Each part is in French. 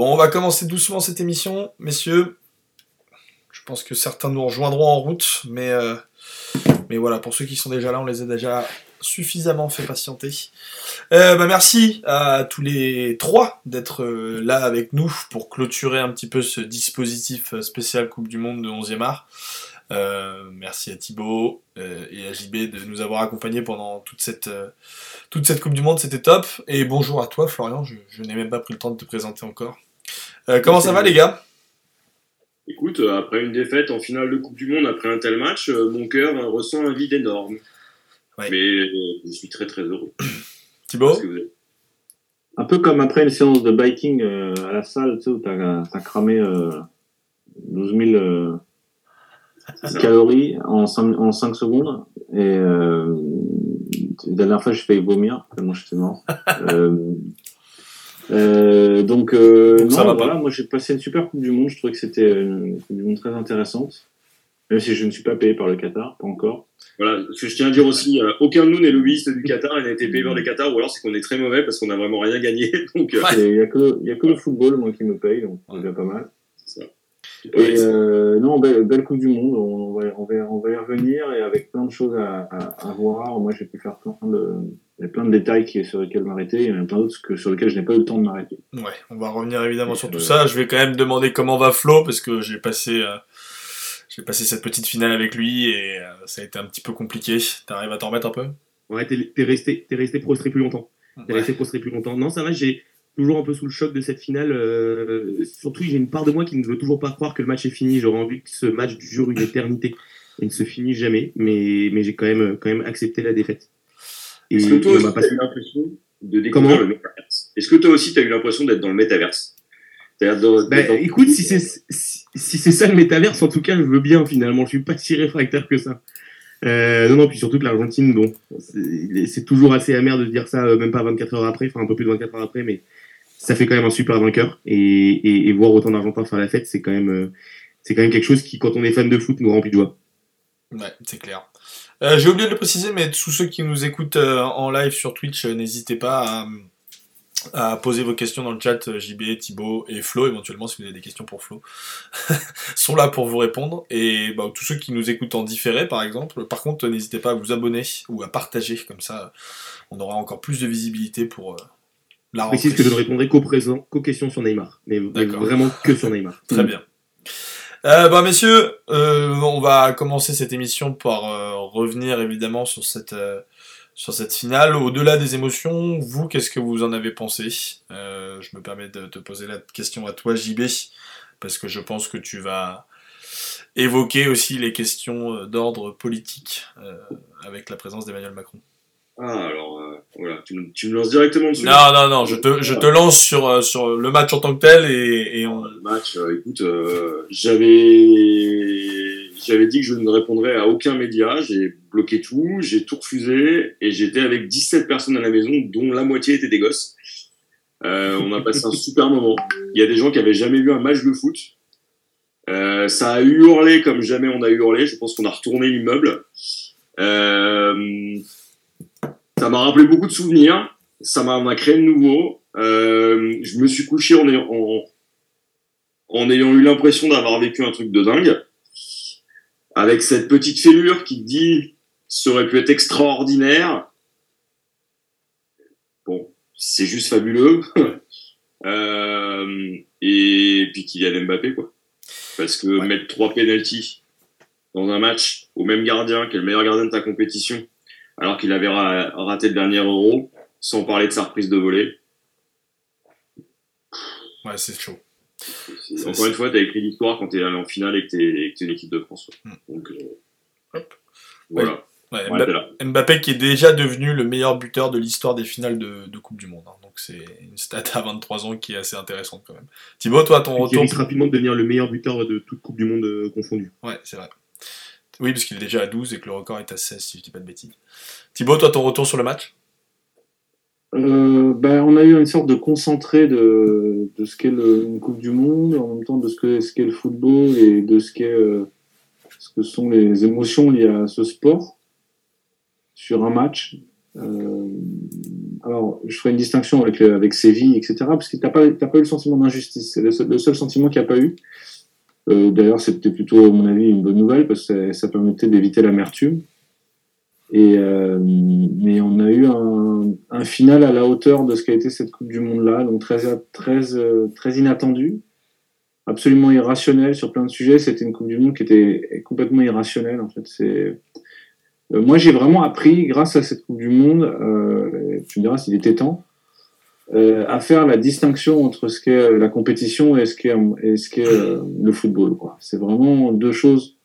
Bon, on va commencer doucement cette émission, messieurs. Je pense que certains nous rejoindront en route, mais, euh, mais voilà, pour ceux qui sont déjà là, on les a déjà suffisamment fait patienter. Euh, bah, merci à tous les trois d'être euh, là avec nous pour clôturer un petit peu ce dispositif spécial Coupe du Monde de 11e art. Merci à Thibaut et à JB de nous avoir accompagnés pendant toute cette, Coupe du Monde, c'était top. Et bonjour à toi Florian, je n'ai même pas pris le temps de te présenter encore. Euh, comment ça va les gars? Écoute, euh, après une défaite en finale de Coupe du Monde, après un tel match, euh, mon cœur ressent un vide énorme. Ouais. Mais euh, je suis très très heureux. Thibaut? Vous Un peu comme après une séance de biking euh, à la salle, tu sais, où t'as as cramé euh, 12 000 euh, calories en 5, en 5 secondes. Et euh, la dernière fois, j'ai failli vomir, tellement j'étais mort. euh, euh, donc, euh, Donc ça non, va pas. moi j'ai passé une super Coupe du Monde. Je trouvais que c'était une Coupe du Monde très intéressante. Même si je ne suis pas payé par le Qatar, pas encore. Voilà, ce que je tiens à dire aussi, euh, aucun de nous n'est lobbyiste du Qatar et n'a été payé par le Qatar, ou alors c'est qu'on est très mauvais parce qu'on n'a vraiment rien gagné. Donc, euh. Il n'y a, que- il y a que le football, moi, qui me paye, donc c'est déjà pas mal. c'est ça. Et euh, non, belle, belle Coupe du Monde, on va, on, va, on va y revenir et avec plein de choses à, à, à voir. Moi, j'ai pu faire plein de, il y a plein de détails qui, sur lesquels m'arrêter. Il y en a plein d'autres que, sur lesquels je n'ai pas eu le temps de m'arrêter. Ouais, on va revenir évidemment Et sur euh, tout ça. Je vais quand même demander comment va Flo parce que j'ai passé, euh, j'ai passé cette petite finale avec lui et euh, ça a été un petit peu compliqué. T'arrives à t'en remettre un peu? Ouais, t'es t'es resté, t'es resté prostré plus longtemps. T'es Ouais. resté prostré plus longtemps. Non, ça va, j'ai toujours un peu sous le choc de cette finale. euh, surtout, j'ai une part de moi qui ne veut toujours pas croire que le match est fini. J'aurais envie que ce match dure une éternité et ne se finisse jamais. Mais, mais j'ai quand même, quand même accepté la défaite. Et, Est-ce que toi et on aussi, m'a t'as passé- eu l'impression de découvrir Comment le métaverse Est-ce que toi aussi, t'as eu l'impression d'être dans le métaverse dans- Bah, dans- écoute, si c'est si, si c'est ça le métaverse, en tout cas, je veux bien finalement. Je suis pas si réfractaire que ça. Euh, non, non, puis surtout que l'Argentine, bon, c'est c'est toujours assez amer de dire ça, euh, même pas 24 heures après, enfin un peu plus de 24 heures après, mais ça fait quand même un super vainqueur. Et, et, et voir autant d'Argentins faire la fête, c'est quand même, euh, c'est quand même quelque chose qui, quand on est fan de foot, nous remplit de joie. Ouais, c'est clair. Euh, J'ai oublié de le préciser, mais tous ceux qui nous écoutent euh, en live sur Twitch, euh, n'hésitez pas à, à poser vos questions dans le chat. JB, Thibaut et Flo, éventuellement, si vous avez des questions pour Flo, sont là pour vous répondre. Et bah, tous ceux qui nous écoutent en différé, par exemple, par contre, n'hésitez pas à vous abonner ou à partager, comme ça, on aura encore plus de visibilité pour la Je précise que je ne répondrai qu'aux questions sur Neymar. Mais, vraiment que sur Neymar. Très bien. Euh, bah messieurs, euh, on va commencer cette émission par euh, revenir évidemment sur cette euh, sur cette finale. Au-delà des émotions, vous, qu'est-ce que vous en avez pensé? Euh, Je me permets de te poser la question à toi, JB, parce que je pense que tu vas évoquer aussi les questions d'ordre politique avec la présence d'Emmanuel Macron. Ah, alors, euh, voilà, tu, me- tu me lances directement dessus. Non, non, non, je te, je te lance sur, euh, sur le match en tant que tel et, et on... Le match, euh, écoute, euh, j'avais j'avais dit que je ne répondrais à aucun média, j'ai bloqué tout, j'ai tout refusé, et j'étais avec 17 personnes à la maison, dont la moitié étaient des gosses. Euh, on a passé un super moment. Il y a des gens qui avaient jamais vu un match de foot. Euh, ça a hurlé comme jamais on a hurlé. Je pense qu'on a retourné l'immeuble. Euh, ça m'a rappelé beaucoup de souvenirs. Ça m'a créé de nouveau. Euh, je me suis couché en, ayant- en, en ayant eu l'impression d'avoir vécu un truc de dingue. Avec cette petite fêlure qui te dit ça aurait pu être extraordinaire. Bon, c'est juste fabuleux. Euh, et puis Kylian Mbappé, quoi. Parce que Ouais. mettre trois penalties dans un match au même gardien, qui est le meilleur gardien de ta compétition, alors qu'il avait ra- raté le dernier euro, sans parler de sa reprise de volée. Ouais, c'est chaud. Encore c'est- une fois, t'as écrit l'histoire quand t'es allé en finale et que t'es et que t'es une équipe de France. Hmm. Donc, euh, Hop. voilà. Ouais, Ouais, Mbappé- qui est déjà devenu le meilleur buteur de l'histoire des finales de, de Coupe du Monde. hein. Donc c'est une stat à 23 ans qui est assez intéressante quand même. Thibaut, toi, ton Qui retour risque rapidement de devenir le meilleur buteur de toute Coupe du Monde euh, confondue. Ouais, c'est vrai. Oui, parce qu'il est déjà à 12 et que le record est à 16, si je dis pas de bêtises. Thibaut, toi, ton retour sur le match? Euh, ben, on a eu une sorte de concentré de, de ce qu'est une Coupe du Monde, en même temps de ce que ce qu'est le football et de ce qu'est euh, ce que sont les émotions liées à ce sport sur un match. Euh, alors, je ferai une distinction avec, avec Séville, etc., parce que tu n'as pas, pas eu le sentiment d'injustice. C'est le, le seul sentiment qu'il n'y a pas eu. Euh, D'ailleurs, c'était plutôt, à mon avis, une bonne nouvelle, parce que ça, permettait d'éviter l'amertume. Et, euh, mais on a eu un, final à la hauteur de ce qu'a été cette Coupe du Monde-là, donc très, très, euh, très inattendu, absolument irrationnel sur plein de sujets. C'était une Coupe du Monde qui était complètement irrationnelle, en fait. C'est moi, j'ai vraiment appris, grâce à cette Coupe du Monde, tu me diras s'il était temps, euh, à faire la distinction entre ce qu'est la compétition et ce qu'est euh, le football. C'est vraiment deux choses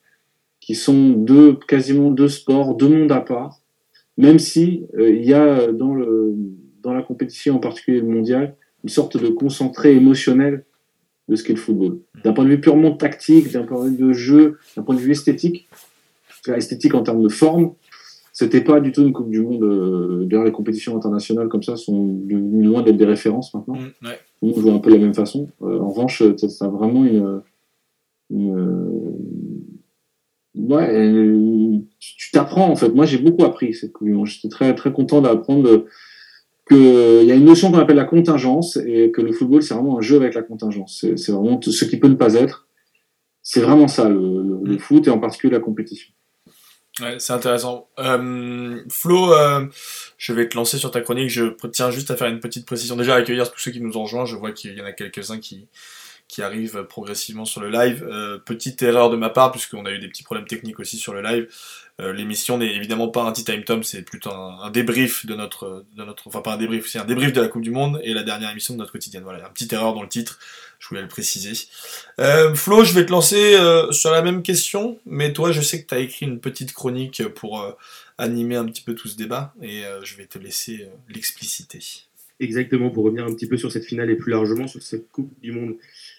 qui sont deux quasiment deux sports, deux mondes à part. Même si euh, il y a dans la compétition, en particulier le mondial, une sorte de concentré émotionnel de ce qu'est le football. D'un point de vue purement tactique, d'un point de vue de jeu, d'un point de vue esthétique, esthétique en termes de forme, c'était pas du tout une Coupe du Monde. Euh, D'ailleurs, les compétitions internationales comme ça sont devenues loin d'être des références maintenant. Mm, ouais. Monde joue un peu de la même façon. Euh, en revanche, ça, ça a vraiment une. une euh, ouais, euh, tu t'apprends en fait. Moi, j'ai beaucoup appris cette Coupe du Monde. J'étais très, très content d'apprendre qu'il y a une notion qu'on appelle la contingence et que le football, c'est vraiment un jeu avec la contingence. C'est vraiment ce qui peut ne pas être. C'est vraiment ça, le, le, le foot et en particulier la compétition. Ouais, c'est intéressant. Euh, Flo, euh, je vais te lancer sur ta chronique. Je tiens juste à faire une petite précision. Déjà, à accueillir tous ceux qui nous ont rejoints. Je vois qu'il y en a quelques-uns qui, qui arrivent progressivement sur le live. Euh, petite erreur de ma part, puisqu'on a eu des petits problèmes techniques aussi sur le live. Euh, L'émission n'est évidemment pas un Tea Time Tom, c'est plutôt un, débrief de notre, de notre, enfin pas un débrief, c'est un débrief de la Coupe du Monde et la dernière émission de notre quotidienne. Voilà, une petite erreur dans le titre, je voulais le préciser. Euh, Flo, je vais te lancer sur la même question, mais toi, je sais que tu as écrit une petite chronique pour animer un petit peu tout ce débat et je vais te laisser l'expliciter. Exactement, pour revenir un petit peu sur cette finale et plus largement sur cette Coupe du Monde.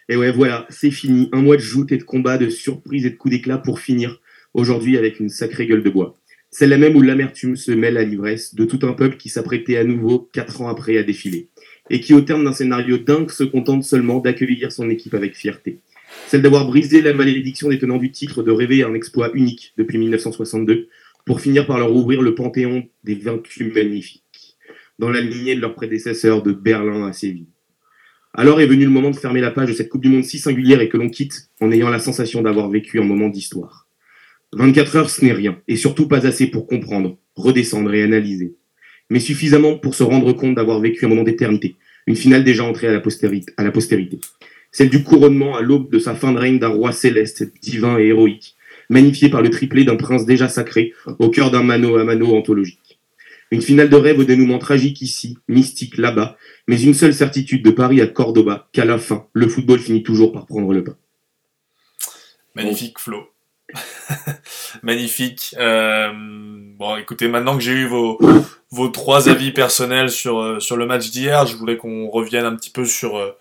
Et ouais, voilà, c'est fini. Un mois de joute et de combat, de surprise et de coups d'éclat pour finir aujourd'hui avec une sacrée gueule de bois. Celle-là même où l'amertume se mêle à l'ivresse de tout un peuple qui s'apprêtait à nouveau, quatre ans après, à défiler. Et qui, au terme d'un scénario dingue, se contente seulement d'accueillir son équipe avec fierté. Celle d'avoir brisé la malédiction des tenants du titre de rêver un exploit unique depuis 1962, pour finir par leur ouvrir le panthéon des vaincus magnifiques, dans la lignée de leurs prédécesseurs de Berlin à Séville. Alors est venu le moment de fermer la page de cette Coupe du Monde si singulière et que l'on quitte en ayant la sensation d'avoir vécu un moment d'histoire. 24 heures, ce n'est rien, et surtout pas assez pour comprendre, redescendre et analyser, mais suffisamment pour se rendre compte d'avoir vécu un moment d'éternité, une finale déjà entrée à la postérité. Celle du couronnement à l'aube de sa fin de règne d'un roi céleste, divin et héroïque, magnifié par le triplé d'un prince déjà sacré, au cœur d'un mano à mano anthologique. Une finale de rêve au dénouement tragique ici, mystique là-bas, mais une seule certitude de Paris à Cordoba, qu'à la fin, le football finit toujours par prendre le pas. Magnifique Flo. Magnifique. Euh, bon, écoutez, maintenant que j'ai eu vos, trois avis personnels sur, euh, sur le match d'hier, je voulais qu'on revienne un petit peu sur, euh,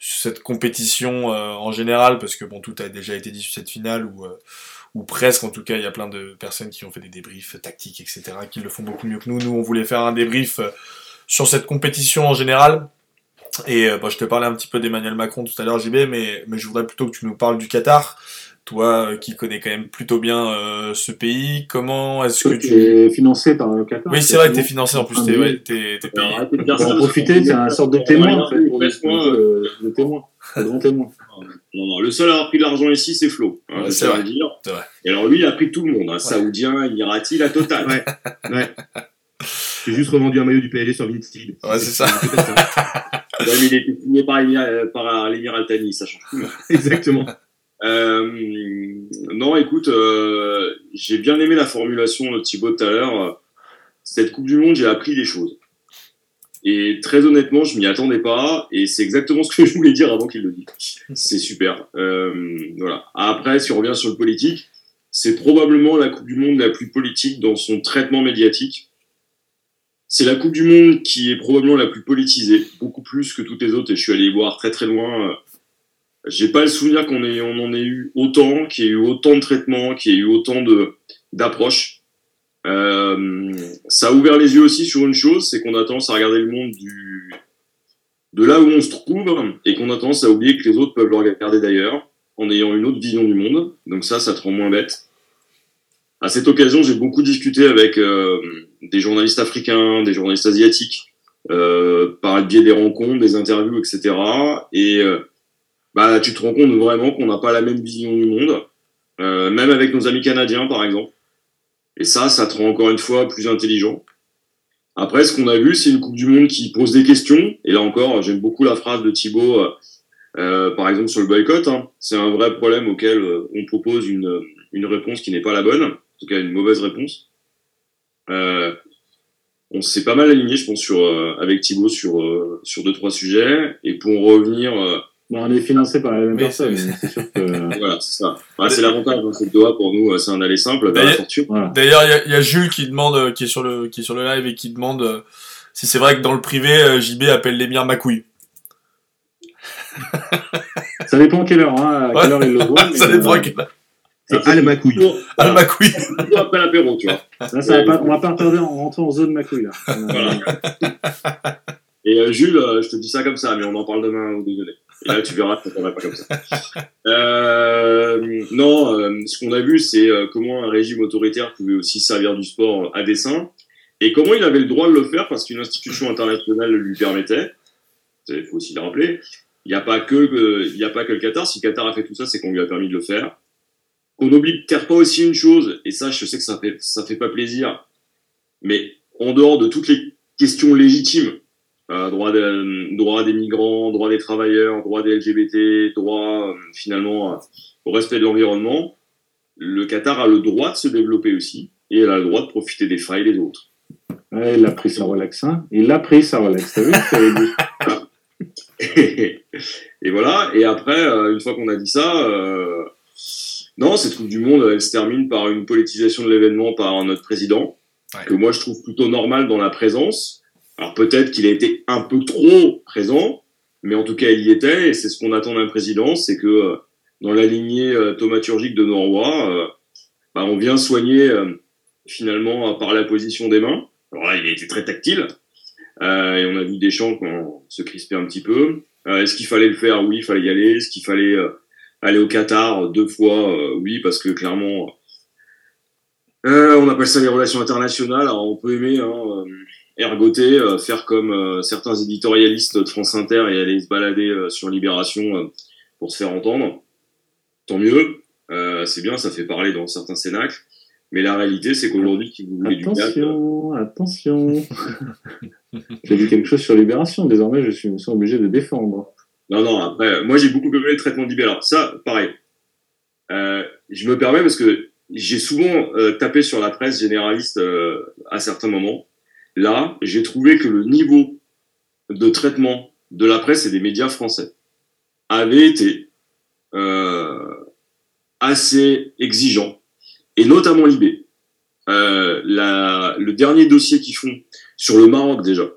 cette compétition en général, parce que bon, tout a déjà été dit sur cette finale, euh, ou presque en tout cas, il y a plein de personnes qui ont fait des débriefs tactiques, etc., qui le font beaucoup mieux que nous. Nous, on voulait faire un débrief euh, sur cette compétition en général. Et euh, bon, je te parlais un petit peu d'Emmanuel Macron tout à l'heure, JB, mais, mais je voudrais plutôt que tu nous parles du Qatar toi qui connais quand même plutôt bien euh, ce pays, comment est-ce que tu es financé par le Qatar Oui, c'est vrai que tu es financé en plus, t'es ouais, t'es t'es payé. Pour en profiter, c'est un sorte de témoin en fait, pour le, témoin, le grand témoin. Non, non, le seul à avoir pris de l'argent ici, c'est Flo. Hein, Ouais, c'est vrai. Dire. vrai. Et alors lui, il a pris tout le monde, hein, Saoudien, Émirati, la totale. Ouais, ouais. J'ai juste revendu un maillot du PSG sur Vinted. Ouais, c'est ça. Ouais, mais il était signé par, par l'Émir Altani, ça change tout. Exactement. Euh, non, écoute, euh, j'ai bien aimé la formulation de Thibaut tout à l'heure. Cette Coupe du Monde, j'ai appris des choses. Et très honnêtement, je m'y attendais pas. Et c'est exactement ce que je voulais dire avant qu'il le dise. C'est super. Euh, voilà. Après, si on revient sur le politique, c'est probablement la Coupe du Monde la plus politique dans son traitement médiatique. C'est la Coupe du Monde qui est probablement la plus politisée, beaucoup plus que toutes les autres. Et je suis allé voir très très loin. J'ai pas le souvenir qu'on on en ait eu autant, qu'il y ait eu autant de traitements, qu'il y ait eu autant de d'approches. Euh, ça a ouvert les yeux aussi sur une chose, c'est qu'on a tendance à regarder le monde du de là où on se trouve et qu'on a tendance à oublier que les autres peuvent le regarder d'ailleurs en ayant une autre vision du monde. Donc ça, ça te rend moins bête. À cette occasion, j'ai beaucoup discuté avec euh, des journalistes africains, des journalistes asiatiques, euh, par le biais des rencontres, des interviews, etc. Et bah, tu te rends compte vraiment qu'on n'a pas la même vision du monde, euh, même avec nos amis canadiens, par exemple. Et ça, ça te rend encore une fois plus intelligent. Après, ce qu'on a vu, c'est une Coupe du Monde qui pose des questions. Et là encore, j'aime beaucoup la phrase de Thibaut, euh, euh, par exemple sur le boycott. Hein. C'est un vrai problème auquel on propose une, réponse qui n'est pas la bonne, en tout cas une mauvaise réponse. On s'est pas mal aligné, je pense, avec Thibaut sur, euh, sur deux, trois sujets. Et pour revenir, Bon, on est financé par la même Mais personne, c'est- sûr que. voilà, c'est ça. Ouais, c'est l'avantage, hein, c'est le Doha pour nous, c'est un aller simple, D'ailleurs-. Voilà. Il y a- il y, a Jules qui demande, euh, qui est sur le, qui est sur le live et qui demande euh, si c'est vrai que dans le privé, euh, JB appelle l'émir ma couille. Ça dépend à quelle heure, hein, à quelle heure il le voit. Ça dépend euh, à quel- C'est Al Macouille. Toujours, Ah, ma couille. toujours après l'apéro, tu vois. Là, ça va pas, on va pas tarder en rentrant en zone Macouille, là. Voilà. Et euh, Jules, euh, je te dis ça comme ça, mais on en parle demain au déjeuner. Et là, tu verras ça ne pas comme ça. Euh, non, euh, ce qu'on a vu, c'est euh, comment un régime autoritaire pouvait aussi servir du sport à dessein, et comment il avait le droit de le faire parce qu'une institution internationale le lui permettait. Il faut aussi le rappeler. Il n'y a pas que euh, a pas que le Qatar. Si Qatar a fait tout ça, c'est qu'on lui a permis de le faire. Qu'on n'oublie-t-elle pas aussi une chose, et ça, je sais que ça fait ça fait pas plaisir, mais en dehors de toutes les questions légitimes, euh, droit, des, droit des migrants, droit des travailleurs, droit des LGBT, droit euh, finalement euh, au respect de l'environnement, le Qatar a le droit de se développer aussi et elle a le droit de profiter des failles des autres. Ouais, il a pris sa relax, hein. Il a pris sa relax, t'as vu ce que j'avais dit? Et voilà. Et après, une fois qu'on a dit ça, euh, non, cette Coupe du Monde, elle se termine par une politisation de l'événement par notre président, Ouais. que moi je trouve plutôt normal dans la présence. Alors peut-être qu'il a été un peu trop présent, mais en tout cas il y était, et c'est ce qu'on attend d'un président, c'est que euh, dans la lignée euh, thaumaturgique de nos rois, euh, bah, on vient soigner finalement par la position des mains. Alors là, il a été très tactile, euh, et on a vu des champs quand se crisper un petit peu. Est-ce qu'il fallait le faire? Oui, il fallait y aller. Est-ce qu'il fallait aller au Qatar deux fois? Oui, parce que clairement, on appelle ça les relations internationales. Alors on peut aimer hein, ergoter, euh, faire comme euh, certains éditorialistes de France Inter et aller se balader euh, sur Libération pour se faire entendre. Tant mieux, c'est bien, ça fait parler dans certains cénacles. Mais la réalité, c'est qu'aujourd'hui, si vous voulez du Attention, attention. J'ai vu quelque chose sur Libération. Désormais, je suis, sens obligé de défendre. Non, non, après, moi j'ai beaucoup aimé le traitement de Libé. Alors ça, pareil. Euh, je me permets parce que j'ai souvent euh, tapé sur la presse généraliste euh, à certains moments. Là, j'ai trouvé que le niveau de traitement de la presse et des médias français avait été euh, assez exigeant, et notamment Libé. Euh, le dernier dossier qu'ils font sur le Maroc déjà,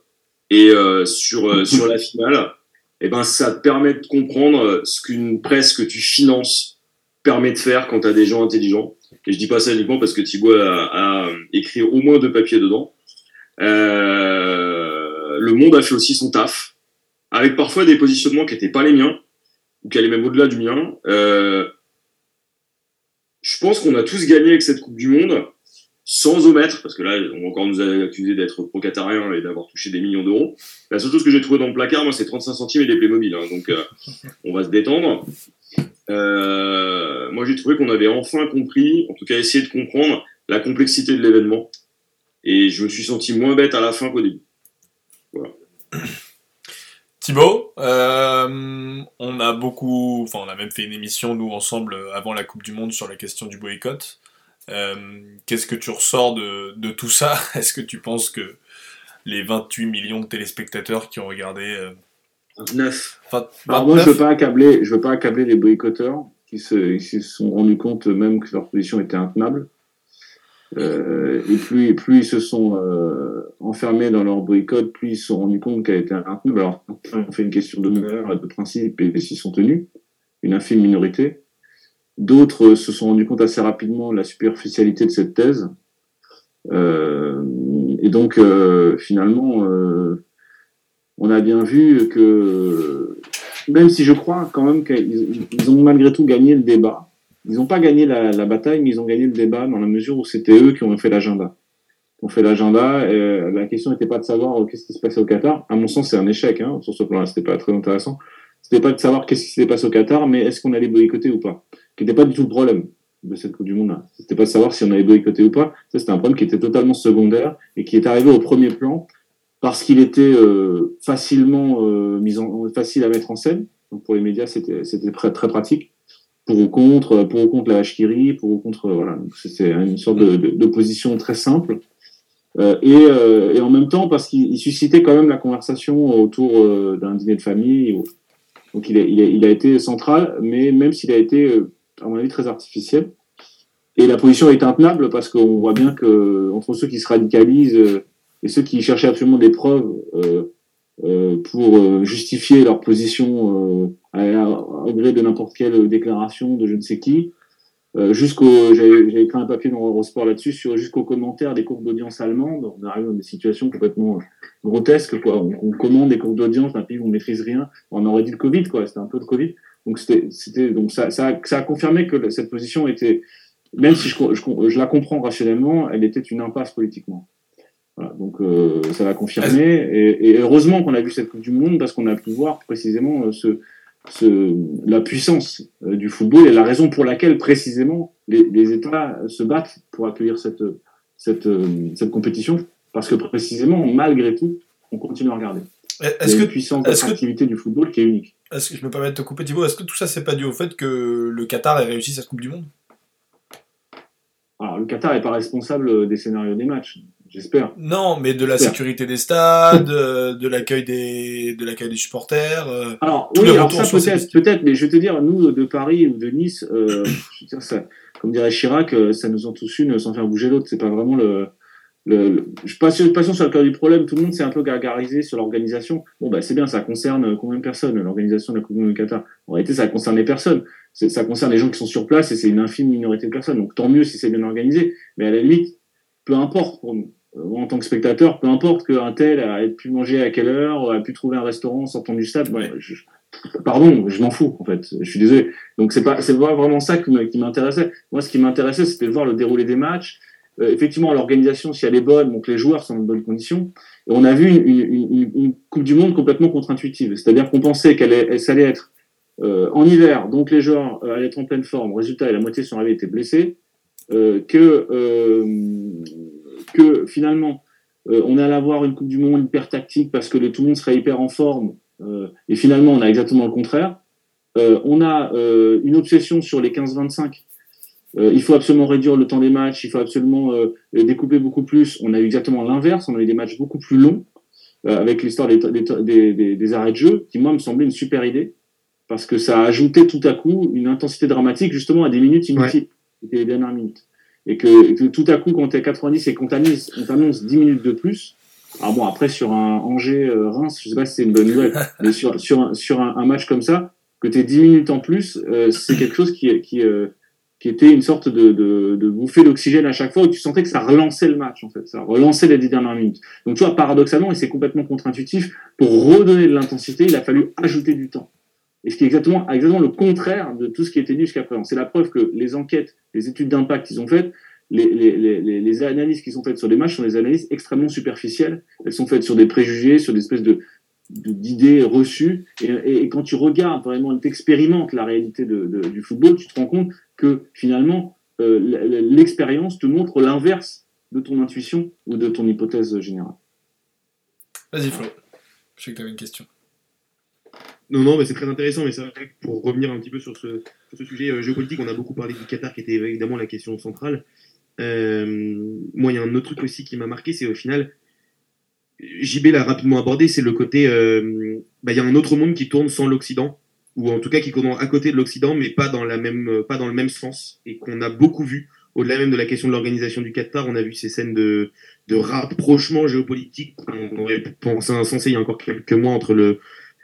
et euh, sur, la finale, eh ben, ça te permet de comprendre ce qu'une presse que tu finances permet de faire quand tu as des gens intelligents. Et je dis pas ça uniquement parce que Thibaut a, a écrit au moins deux papiers dedans. Euh, le Monde a fait aussi son taf, avec parfois des positionnements qui n'étaient pas les miens, ou qui allaient même au-delà du mien. Euh, je pense qu'on a tous gagné avec cette Coupe du Monde, sans omettre, parce que là, on va encore nous accuser d'être pro-qatarien et d'avoir touché des millions d'euros. La seule chose que j'ai trouvé dans le placard, moi, c'est 35 centimes et des Playmobil. Hein, donc, euh, on va se détendre. Euh, moi, j'ai trouvé qu'on avait enfin compris, en tout cas essayé de comprendre, la complexité de l'événement. Et je me suis senti moins bête à la fin qu'au début. Thibaut, euh, on a beaucoup, enfin on a même fait une émission nous ensemble euh, avant la Coupe du Monde sur la question du boycott. Euh, Qu'est-ce que tu ressors de, de tout ça? Est-ce que tu penses que les 28 millions de téléspectateurs qui ont regardé euh, 9. vingt- Alors moi, je 29, veux pas accabler, je veux pas accabler les boycotteurs qui se, qui se sont rendus compte même que leur position était intenable. Euh, et plus, plus ils se sont euh, enfermés dans leur boycott, plus ils se sont rendus compte qu'elle était intenable. Alors, on fait une question de valeur, de principe, et s'y sont tenus, une infime minorité. D'autres se sont rendus compte assez rapidement de la superficialité de cette thèse. Euh, et donc, euh, finalement, euh, on a bien vu que, même si je crois quand même qu'ils ils ont malgré tout gagné le débat, ils n'ont pas gagné la, bataille, mais ils ont gagné le débat dans la mesure où c'était eux qui ont fait l'agenda. On fait l'agenda. Euh, la question n'était pas de savoir euh, qu'est-ce qui se passait au Qatar. À mon sens, c'est un échec hein, sur ce plan-là. C'était pas très intéressant. C'était pas de savoir qu'est-ce qui s'était passé au Qatar, mais est-ce qu'on allait boycotter ou pas, qui n'était pas du tout le problème de cette Coupe du Monde-là. C'était pas de savoir si on allait boycotter ou pas. Ça, c'était un problème qui était totalement secondaire et qui est arrivé au premier plan parce qu'il était euh, facilement mis en, facile à mettre en scène. Donc pour les médias, c'était très, très pratique. Pour ou contre, pour ou contre la Hachkiri, pour ou contre, voilà. C'est une sorte de, de, très simple. Euh, et, euh, et, en même temps, parce qu'il suscitait quand même la conversation autour euh, d'un dîner de famille. Donc il a, il, il a, été central, mais même s'il a été, à mon avis, très artificiel. Et la position est intenable parce qu'on voit bien que entre ceux qui se radicalisent et ceux qui cherchaient absolument des preuves euh, euh, pour justifier leur position euh, au gré de n'importe quelle déclaration de je ne sais qui, euh, jusqu'au j'avais écrit un papier dans Eurosport là-dessus sur jusqu'aux commentaires des courbes d'audience allemandes. On arrive dans des situations complètement grotesques quoi. On, commande des courbes d'audience d'un pays où on maîtrise rien. On aurait dit le Covid quoi. C'était un peu le Covid. Donc c'était donc ça a confirmé que cette position était même si je, je, je la comprends rationnellement elle était une impasse politiquement voilà, donc euh, ça l'a confirmé et, et heureusement qu'on a vu cette Coupe du Monde parce qu'on a pu voir précisément euh, ce ce, la puissance euh, du football et la raison pour laquelle précisément les, les États se battent pour accueillir cette, cette, cette compétition, parce que précisément, malgré tout, on continue à regarder. Est-ce que puissance d'attractivité du football qui est unique Est-ce que je me permets de te couper Thibaut Est-ce que tout ça c'est pas dû au fait que le Qatar ait réussi cette Coupe du Monde? Alors le Qatar n'est pas responsable des scénarios des matchs. J'espère. Non, mais de la sécurité des stades, de l'accueil des, de l'accueil des supporters. Euh, alors oui, alors ça peut-être, peut-être, mais je vais te dire, nous de Paris ou de Nice, euh, je veux dire ça, comme dirait Chirac, euh, ça nous en tous une sans faire bouger l'autre. C'est pas vraiment le, le, le, je suis pas sûr, pas sûr sur le cœur du problème. Tout le monde s'est un peu gargarisé sur l'organisation. Bon bah c'est bien, ça concerne combien de personnes l'organisation de la Coupe du Qatar? En réalité, ça concerne les personnes. Ça concerne les gens qui sont sur place et c'est une infime minorité de personnes. Donc tant mieux si c'est bien organisé. Mais à la limite, peu importe pour nous en tant que spectateur, peu importe qu'un tel a pu manger à quelle heure, a pu trouver un restaurant en sortant du stade, ouais, je, pardon, je m'en fous en fait. Je suis désolé. Donc c'est pas c'est vraiment ça qui m'intéressait. Moi, ce qui m'intéressait, c'était de voir le déroulé des matchs. Euh, effectivement, l'organisation, si elle est bonne, donc les joueurs sont en bonnes conditions. Et on a vu une, une, une, une Coupe du Monde complètement contre-intuitive. C'est-à-dire qu'on pensait qu'elle allait être euh, en hiver, donc les joueurs euh, allaient être en pleine forme. Résultat, la moitié sont arrivés étaient blessés. Euh, que que finalement, euh, on allait avoir une Coupe du Monde hyper tactique parce que le, tout le monde serait hyper en forme. Euh, et finalement, on a exactement le contraire. Euh, on a euh, une obsession sur les 15-25. Euh, il faut absolument réduire le temps des matchs, il faut absolument découper beaucoup plus. On a eu exactement l'inverse, on a eu des matchs beaucoup plus longs, avec l'histoire des, arrêts de jeu, qui moi me semblait une super idée, parce que ça a ajouté tout à coup une intensité dramatique justement à des minutes inutiles. Les dernières minutes et que, que, tout à coup, quand tu es 90 et qu'on t'annonce 10 minutes de plus, alors bon, après, sur un Angers-Reims, je sais pas si c'est une bonne nouvelle, mais sur, sur, un, sur un, un match comme ça, que tu 10 minutes en plus, euh, c'est quelque chose qui, qui, euh, qui était une sorte de, de, de bouffée d'oxygène à chaque fois, où tu sentais que ça relançait le match, en fait. Ça relançait les 10 dernières minutes. Donc, tu vois, paradoxalement, et c'est complètement contre-intuitif, pour redonner de l'intensité, il a fallu ajouter du temps. Et ce qui est exactement, exactement le contraire de tout ce qui a été dit jusqu'à présent. C'est la preuve que les enquêtes, les études d'impact qu'ils ont faites, les, les, les, les, analyses qui sont faites sur les matchs sont des analyses extrêmement superficielles. Elles sont faites sur des préjugés, sur des espèces de d'idées reçues. Et, quand tu regardes vraiment, tu expérimentes la réalité de, de, du football, tu te rends compte que finalement, euh, l'expérience te montre l'inverse de ton intuition ou de ton hypothèse générale. Vas-y Flo, je sais que tu avais une question. Non, non, mais c'est très intéressant, mais c'est pour revenir un petit peu sur ce, sujet euh, géopolitique, on a beaucoup parlé du Qatar, qui était évidemment la question centrale. Euh, moi, il y a un autre truc aussi qui m'a marqué, c'est au final, JB l'a rapidement abordé, c'est le côté, euh, bah, il y a un autre monde qui tourne sans l'Occident, ou en tout cas qui tourne à côté de l'Occident, mais pas dans, la même, pas dans le même sens, et qu'on a beaucoup vu. Au-delà même de la question de l'organisation du Qatar, on a vu ces scènes de, de rapprochement géopolitique. On aurait pensé insensé il y a encore quelques mois entre le,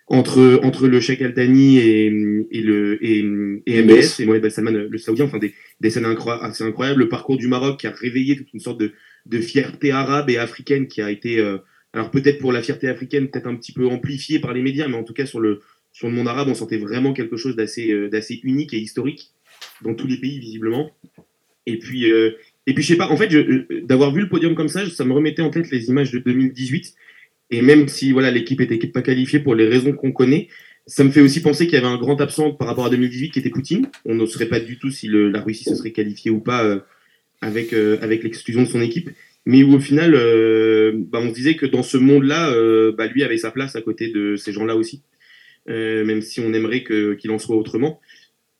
entre entre le Sheikh Al Thani et, et le et, et MBS et Mohamed Ben Salman le saoudien enfin des, des scènes incroyables assez incroyables le parcours du Maroc qui a réveillé toute une sorte de, de fierté arabe et africaine qui a été euh, alors peut-être pour la fierté africaine peut-être un petit peu amplifiée par les médias mais en tout cas sur le sur le monde arabe on sentait vraiment quelque chose d'assez euh, d'assez unique et historique dans tous les pays visiblement. Et puis, euh, et puis je sais pas, en fait, d'avoir vu le podium comme ça, ça me remettait en tête les images de 2018. Et même si voilà l'équipe était pas qualifiée pour les raisons qu'on connaît, ça me fait aussi penser qu'il y avait un grand absent par rapport à 2018 qui était Poutine. On ne saurait pas du tout si le, la Russie se serait qualifiée ou pas euh, avec, euh, avec l'exclusion de son équipe. Mais où au final, euh, bah, on se disait que dans ce monde-là, bah, lui avait sa place à côté de ces gens-là aussi. même si on aimerait qu'il en soit autrement.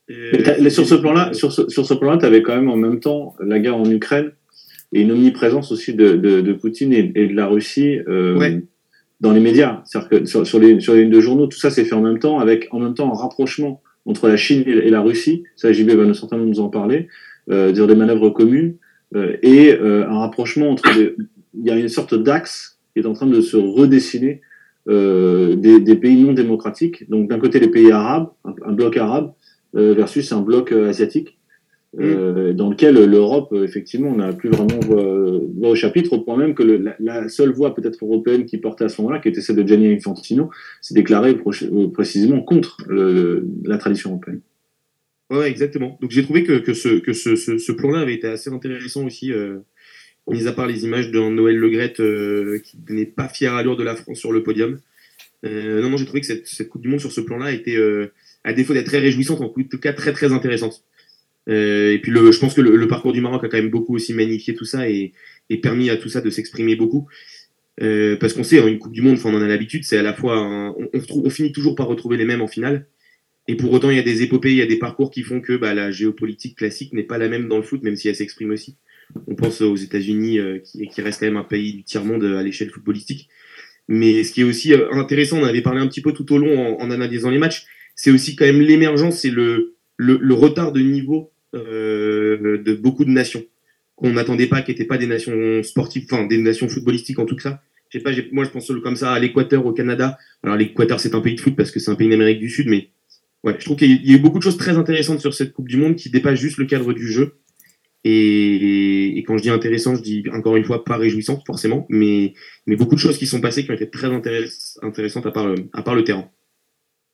sur ce plan-là, sur ce, sur ce plan-là, tu avais quand même en même temps la guerre en Ukraine et une omniprésence aussi de, de, de Poutine et, et, de la Russie. Ouais dans les médias. C'est-à-dire que sur, les, sur les lignes de journaux, tout ça s'est fait en même temps, avec en même temps un rapprochement entre la Chine et, la Russie. Ça, JB va certainement nous en parler, euh, dire des manœuvres communes, euh, et euh, un rapprochement entre les... Il y a une sorte d'axe qui est en train de se redessiner euh, des, des, pays non démocratiques. Donc d'un côté les pays arabes, un, un bloc arabe, euh, versus un bloc euh, asiatique. Euh, dans lequel l'Europe, effectivement, n'a plus vraiment voix, au chapitre, au point même que la, seule voix peut-être européenne qui portait à ce moment-là, qui était celle de Gianni Infantino, s'est déclarée euh, précisément contre la tradition européenne. Ouais, exactement. Donc j'ai trouvé que, ce, plan-là avait été assez intéressant aussi, euh, mis à part les images de Noël Legrette euh, qui n'est pas fier à l'heure de la France sur le podium. Non, non, j'ai trouvé que cette, cette, Coupe du Monde sur ce plan-là était, euh, à défaut d'être très réjouissante, en tout cas très très intéressante. Euh, et puis le, je pense que le, parcours du Maroc a quand même beaucoup aussi magnifié tout ça et, et permis à tout ça de s'exprimer beaucoup. Euh, parce qu'on sait, hein, une Coupe du Monde, on en a l'habitude, c'est à la fois, on, on, on, finit toujours par retrouver les mêmes en finale. Et pour autant, il y a des épopées, il y a des parcours qui font que bah, la géopolitique classique n'est pas la même dans le foot, même si elle s'exprime aussi. On pense aux États-Unis, euh, qui, qui reste quand même un pays du tiers-monde à l'échelle footballistique. Mais ce qui est aussi intéressant, on avait parlé un petit peu tout au long en, analysant les matchs, c'est aussi quand même l'émergence et le, le, retard de niveau de beaucoup de nations qu'on n'attendait pas, qui n'étaient pas des nations sportives, enfin des nations footballistiques en tout cas. Je pas, moi je pense comme ça à l'Équateur, au Canada. Alors l'Équateur c'est un pays de foot parce que c'est un pays d'Amérique du Sud, mais ouais, je trouve qu'il y a eu beaucoup de choses très intéressantes sur cette Coupe du Monde qui dépassent juste le cadre du jeu. Et, quand je dis intéressant, je dis encore une fois pas réjouissante forcément, mais, mais beaucoup de choses qui sont passées qui ont été très intéressantes à part, à part le terrain.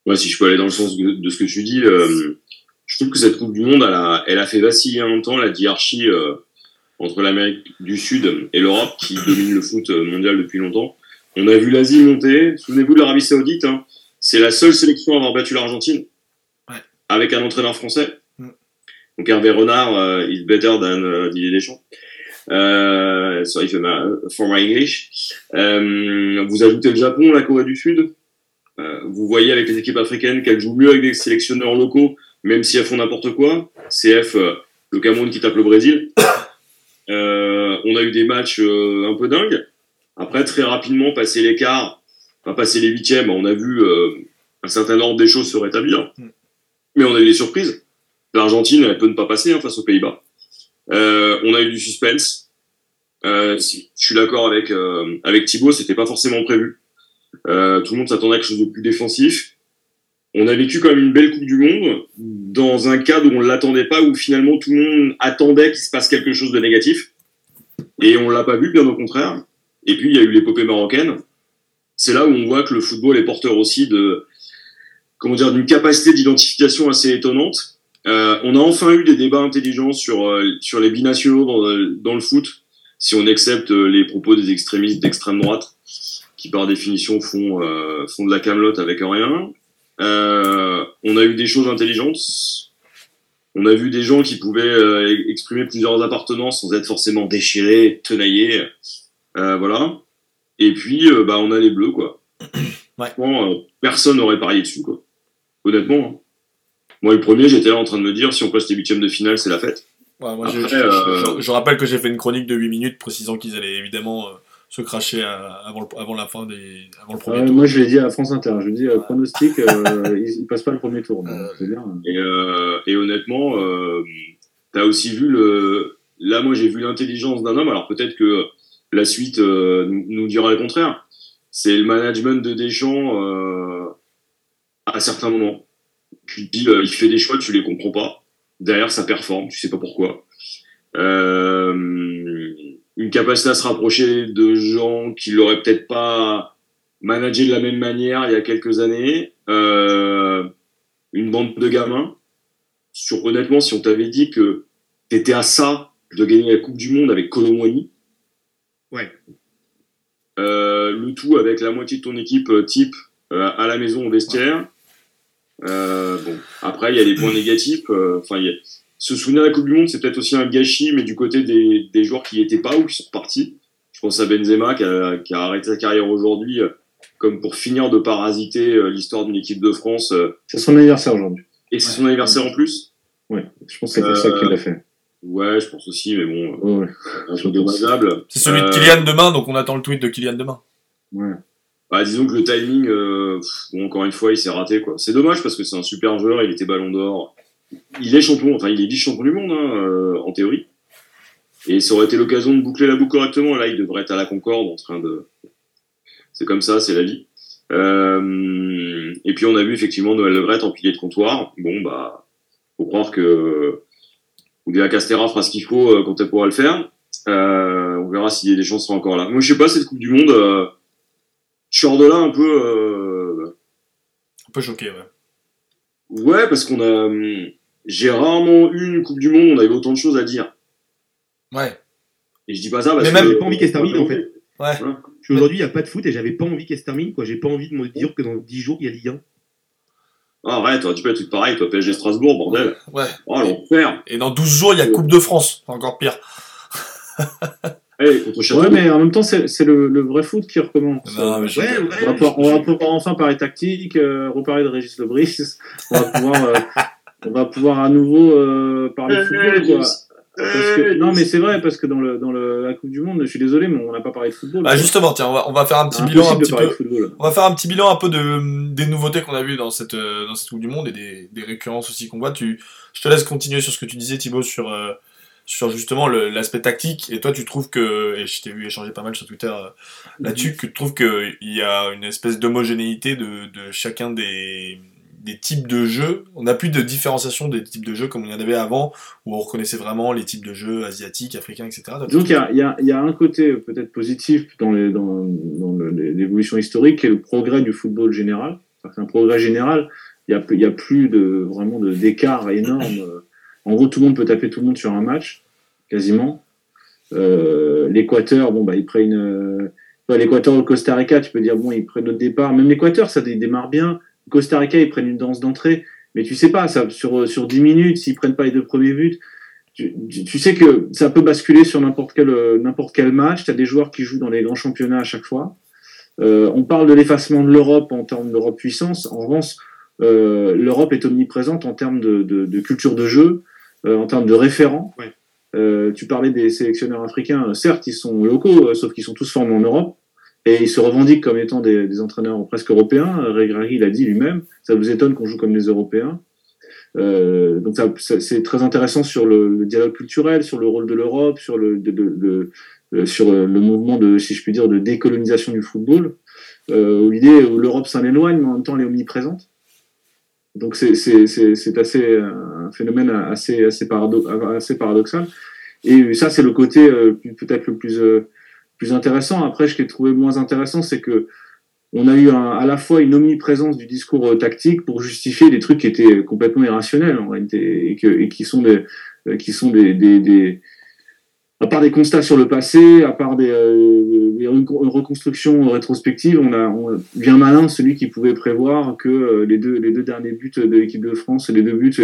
Ouais, si je peux aller dans le sens de, ce que tu dis, euh, je trouve que cette Coupe du Monde, elle a, elle a fait vaciller un temps la hiérarchie euh, entre l'Amérique du Sud et l'Europe, qui domine le foot mondial depuis longtemps. On a vu l'Asie monter. Souvenez-vous de l'Arabie Saoudite. Hein. C'est la seule sélection à avoir battu l'Argentine, ouais. avec un entraîneur français. Mm. Donc Hervé Renard, uh, is better than uh, Didier Deschamps. Euh, sorry for my English. Euh, vous ajoutez le Japon, la Corée du Sud. Euh, vous voyez avec les équipes africaines qu'elles jouent mieux avec des sélectionneurs locaux même si elles font n'importe quoi. CF, euh, le Cameroun qui tape le Brésil. Euh, on a eu des matchs euh, un peu dingues. Après, très rapidement, passer l'écart, enfin, passer les huitièmes, on a vu euh, un certain ordre des choses se rétablir. Mm. Mais on a eu des surprises. L'Argentine, elle peut ne pas passer hein, face aux Pays-Bas. Euh, on a eu du suspense. je suis d'accord avec avec Thibaut, c'était pas forcément prévu. tout le monde s'attendait à quelque chose de plus défensif on a vécu même une belle Coupe du Monde dans un cadre où on ne l'attendait pas, où finalement tout le monde attendait qu'il se passe quelque chose de négatif. Et on l'a pas vu, bien au contraire. Et puis il y a eu l'épopée marocaine. C'est là où on voit que le football est porteur aussi de, comment dire, d'une capacité d'identification assez étonnante. Euh, on a enfin eu des débats intelligents sur euh, sur les binationaux dans, dans, le foot, si on accepte euh, les propos des extrémistes d'extrême droite, qui par définition font euh, font de la camelote avec rien. Euh, on a eu des choses intelligentes. On a vu des gens qui pouvaient euh, exprimer plusieurs appartenances sans être forcément déchirés, tenaillés. Euh, voilà. Et puis, bah, on a les bleus, quoi. Ouais. Bon, personne n'aurait parié dessus, quoi. Honnêtement. Hein. Moi, le premier, j'étais là en train de me dire, si on passe les huitièmes de finale, c'est la fête. Ouais, moi, Après, je, je, je, je, rappelle que j'ai fait une chronique de 8 minutes précisant qu'ils allaient évidemment se cracher avant, le, avant la fin des avant le premier euh, tour. Moi je l'ai dit à France Inter, je dis euh, pronostic, euh, ils, ils, passent pas le premier tour. Donc, bien. Et, et, honnêtement, tu as aussi vu le là moi j'ai vu l'intelligence d'un homme. Alors peut-être que la suite nous dira le contraire. C'est le management de Deschamps à certains moments. Tu te dis il fait des choix, tu les comprends pas. Derrière ça performe, tu sais pas pourquoi. Euh, une capacité à se rapprocher de gens qui l'auraient peut-être pas managé de la même manière il y a quelques années, euh, une bande de gamins. sur honnêtement, si on t'avait dit que t'étais à ça de gagner la Coupe du Monde avec Colomboigny, Ouais. euh, le tout avec la moitié de ton équipe euh, type euh, à la maison au vestiaire. Euh, bon, après il y a des points négatifs. Enfin, il y a- se souvenir de la Coupe du Monde, c'est peut-être aussi un gâchis, mais du côté des, des joueurs qui n'y étaient pas ou qui sont partis. Je pense à Benzema qui a, qui a arrêté sa carrière aujourd'hui, euh, comme pour finir de parasiter euh, l'histoire d'une équipe de France. euh, C'est son anniversaire aujourd'hui. et c'est son anniversaire en plus. Ouais, je pense que c'est pour ça qu'il l'a fait. Ouais, je pense aussi, mais bon, Ouais, ouais. un peu dommageable. C'est celui de Kylian demain, donc on attend le tweet de Kylian demain. ouais. Bah, disons que le timing, euh, pff, bon, encore une fois, il s'est raté. quoi. C'est dommage parce que c'est un super joueur, il était ballon d'or. Il est champion, enfin il est vice-champion du monde, hein, euh, en théorie. Et ça aurait été l'occasion de boucler la boucle correctement. Là, il devrait être à la Concorde en train de... C'est comme ça, c'est la vie. Euh, et puis on a vu effectivement Noël Legrette en pilier de comptoir. Bon, bah, faut croire que Oudéa Castera fera ce qu'il faut euh, quand elle pourra le faire. Euh, on verra si les chances sont encore là. Moi, je sais pas, cette Coupe du Monde... euh, je sors de là un peu. Un peu choqué, ouais. Ouais, parce qu'on a. J'ai rarement eu une Coupe du Monde, on avait autant de choses à dire. Ouais. Et je dis pas ça parce Mais que. même, j'ai pas envie qu'elle se termine, en fait. Ouais. Aujourd'hui, il n'y a pas de foot et j'avais pas envie qu'elle se termine. quoi. J'ai pas envie de me dire que dans 10 jours, il y a Ligue 1. Ah, arrête, toi, tu peux être truc pareil, toi, PSG Strasbourg, bordel. Ouais. Oh, l'enfer. Et dans 12 jours, il y a Coupe de France. Encore pire. Château. Ouais, mais en même temps, c'est le, le vrai foot qui recommence. Non, mais je- Ouais, ouais. On va, pouvoir, on va pouvoir enfin parler tactique, euh, reparler de Régis Lebris. On va pouvoir, euh, on va pouvoir à nouveau euh, parler de football. Quoi. Parce que- non, mais c'est vrai, parce que dans, le, dans le, la Coupe du Monde, je suis désolé, mais on n'a pas parlé de football. Bah justement, tiens, on va, on va faire un petit bilan un petit peu. On va faire un petit bilan un peu de, des nouveautés qu'on a vues dans cette, euh, dans cette Coupe du Monde et des, des récurrences aussi qu'on voit. Tu, je te laisse continuer sur ce que tu disais, Thibaut, sur, euh, sur justement l'aspect tactique. Et toi, tu trouves que, et je t'ai vu échanger pas mal sur Twitter euh, là-dessus, que tu trouves qu'il y a une espèce d'homogénéité de, de chacun des, des types de jeux. On n'a plus de différenciation des types de jeux comme il y en avait avant, où on reconnaissait vraiment les types de jeux asiatiques, africains, etc. Donc il y a, il y, a, il y a un côté peut-être positif dans l'évolution historique, qui est le progrès du football général. C'est un progrès général. Il y a, il plus de vraiment de- d'écart énorme. Euh, En gros, tout le monde peut taper tout le monde sur un match, quasiment. Euh, L'Équateur, bon bah ils prennent euh, l'Équateur ou le Costa Rica, tu peux dire bon ils prennent notre départ. Même l'Équateur, ça dé- démarre bien. Costa Rica, ils prennent une danse d'entrée, mais tu sais pas, ça sur sur 10 minutes, s'ils prennent pas les deux premiers buts, tu, sais que ça peut basculer sur n'importe quel euh, n'importe quel match. Tu as des joueurs qui jouent dans les grands championnats à chaque fois. Euh, on parle de l'effacement de l'Europe en termes d'Europe puissance. En revanche, euh, l'Europe est omniprésente en termes de, de, de culture de jeu, euh, en termes de référents. Ouais. Euh, tu parlais des sélectionneurs africains. Certes, ils sont locaux, euh, sauf qu'ils sont tous formés en Europe. Et ils se revendiquent comme étant des, des entraîneurs presque européens. Regragui l'a dit lui-même. Ça vous étonne qu'on joue comme les Européens. Euh, donc c'est très intéressant sur le, dialogue culturel, sur le rôle de l'Europe, sur le, de, de- de- euh, sur le mouvement de, si je puis dire, de décolonisation du football. Euh, où l'idée où l'Europe s'en éloigne, mais en même temps elle est omniprésente. Donc c'est assez un phénomène assez assez, parado assez paradoxal. Et ça c'est le côté euh, peut-être le plus euh, plus intéressant. Après, ce que j'ai trouvé moins intéressant, c'est que on a eu à la fois une omniprésence du discours euh, tactique pour justifier des trucs qui étaient complètement irrationnels en réalité et, qui sont des euh, qui sont des, des, à part des constats sur le passé, à part des, euh, reconstructions rétrospectives, on a bien malin celui qui pouvait prévoir que les deux les deux derniers buts de l'équipe de France, les deux buts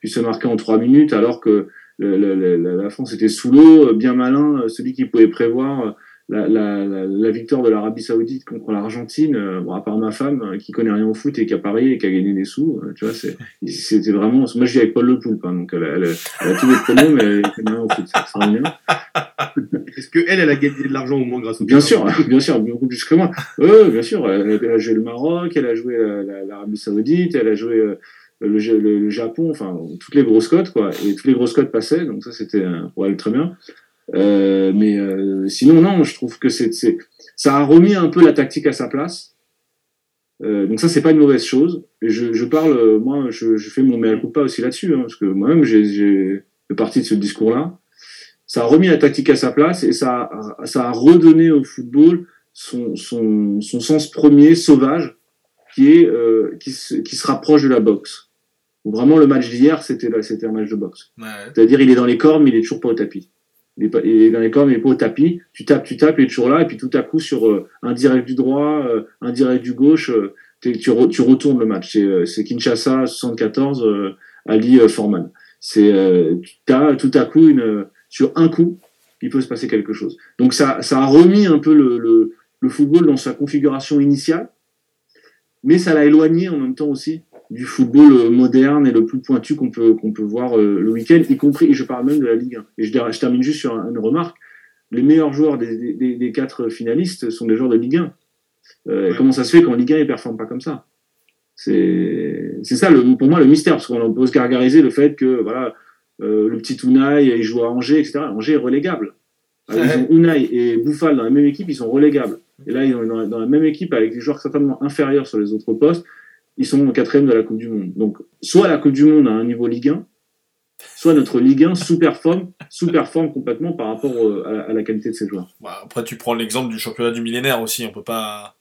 puissent se marquer en trois minutes, alors que la France était sous l'eau. Bien malin celui qui pouvait prévoir la, la, la, victoire de l'Arabie Saoudite contre l'Argentine, euh, bon, à part ma femme euh, qui connaît rien au foot et qui a parié et qui a gagné des sous, euh, tu vois, c'était vraiment. Moi, je vis avec Paul Le Poulpe, hein, donc elle, a- elle, elle a tous les promos, mais elle connaît rien au foot, c'est extraordinaire. Est-ce que elle, elle a gagné de l'argent au moins grâce au Bien Qatar sûr, bien sûr, beaucoup plus que moi. Ouais, bien sûr, elle, elle a joué le Maroc, elle a joué la- la- l'Arabie Saoudite, elle a joué euh, le, le- le Japon, enfin toutes les grosses cotes quoi, et toutes les grosses cotes passaient, donc ça c'était pour elle très bien. Euh, mais euh, sinon non, je trouve que c'est, c'est ça a remis un peu la tactique à sa place. Euh, donc ça c'est pas une mauvaise chose. Et je, je parle, euh, moi je, je fais mon mea culpa aussi là-dessus, hein, parce que moi-même j'ai, j'ai fait partie de ce discours-là. Ça a remis la tactique à sa place et ça a, ça a redonné au football son, son, son sens premier, sauvage, qui est euh, qui, se, qui se rapproche de la boxe. Où vraiment le match d'hier, c'était c'était un match de boxe. Ouais. C'est-à-dire, il est dans les cordes, mais il est toujours pas au tapis. Il est, il est dans les cordes, mais il est pas au tapis. Tu tapes, tu tapes, il est toujours là, et puis tout à coup, sur euh, un direct du droit, euh, un direct du gauche, euh, tu, tu retournes le match. C'est, euh, Kinshasa 74, euh, Ali euh, Foreman. C'est, tout à coup une, sur un coup, il peut se passer quelque chose. Donc ça, ça a remis un peu le, le, le football dans sa configuration initiale, mais ça l'a éloigné en même temps aussi du football euh, moderne et le plus pointu qu'on peut qu'on peut voir euh, le week-end, y compris, et je parle même de la Ligue 1. Et je, je termine juste sur un- une remarque. Les meilleurs joueurs des, des- quatre finalistes sont des joueurs de Ligue 1. Euh, Ouais. Comment ça se fait qu'en Ligue 1, ils ne performent pas comme ça? C'est ça, le, pour moi, le mystère, parce qu'on peut se gargariser le fait que voilà, euh, le petit Unai, il joue à Angers, etc. Angers est relégable. Ils ont Unai et Bouffal dans la même équipe, ils sont relégables. Et là, ils sont dans, dans la même équipe avec des joueurs certainement inférieurs sur les autres postes. Ils sont au quatrième de la Coupe du Monde. Donc, soit la Coupe du Monde à un niveau Ligue 1, soit notre Ligue 1 sous-performe, sous-performe complètement par rapport euh, à, à la qualité de ses joueurs. Bah, après, tu prends l'exemple du championnat du millénaire aussi. On peut pas.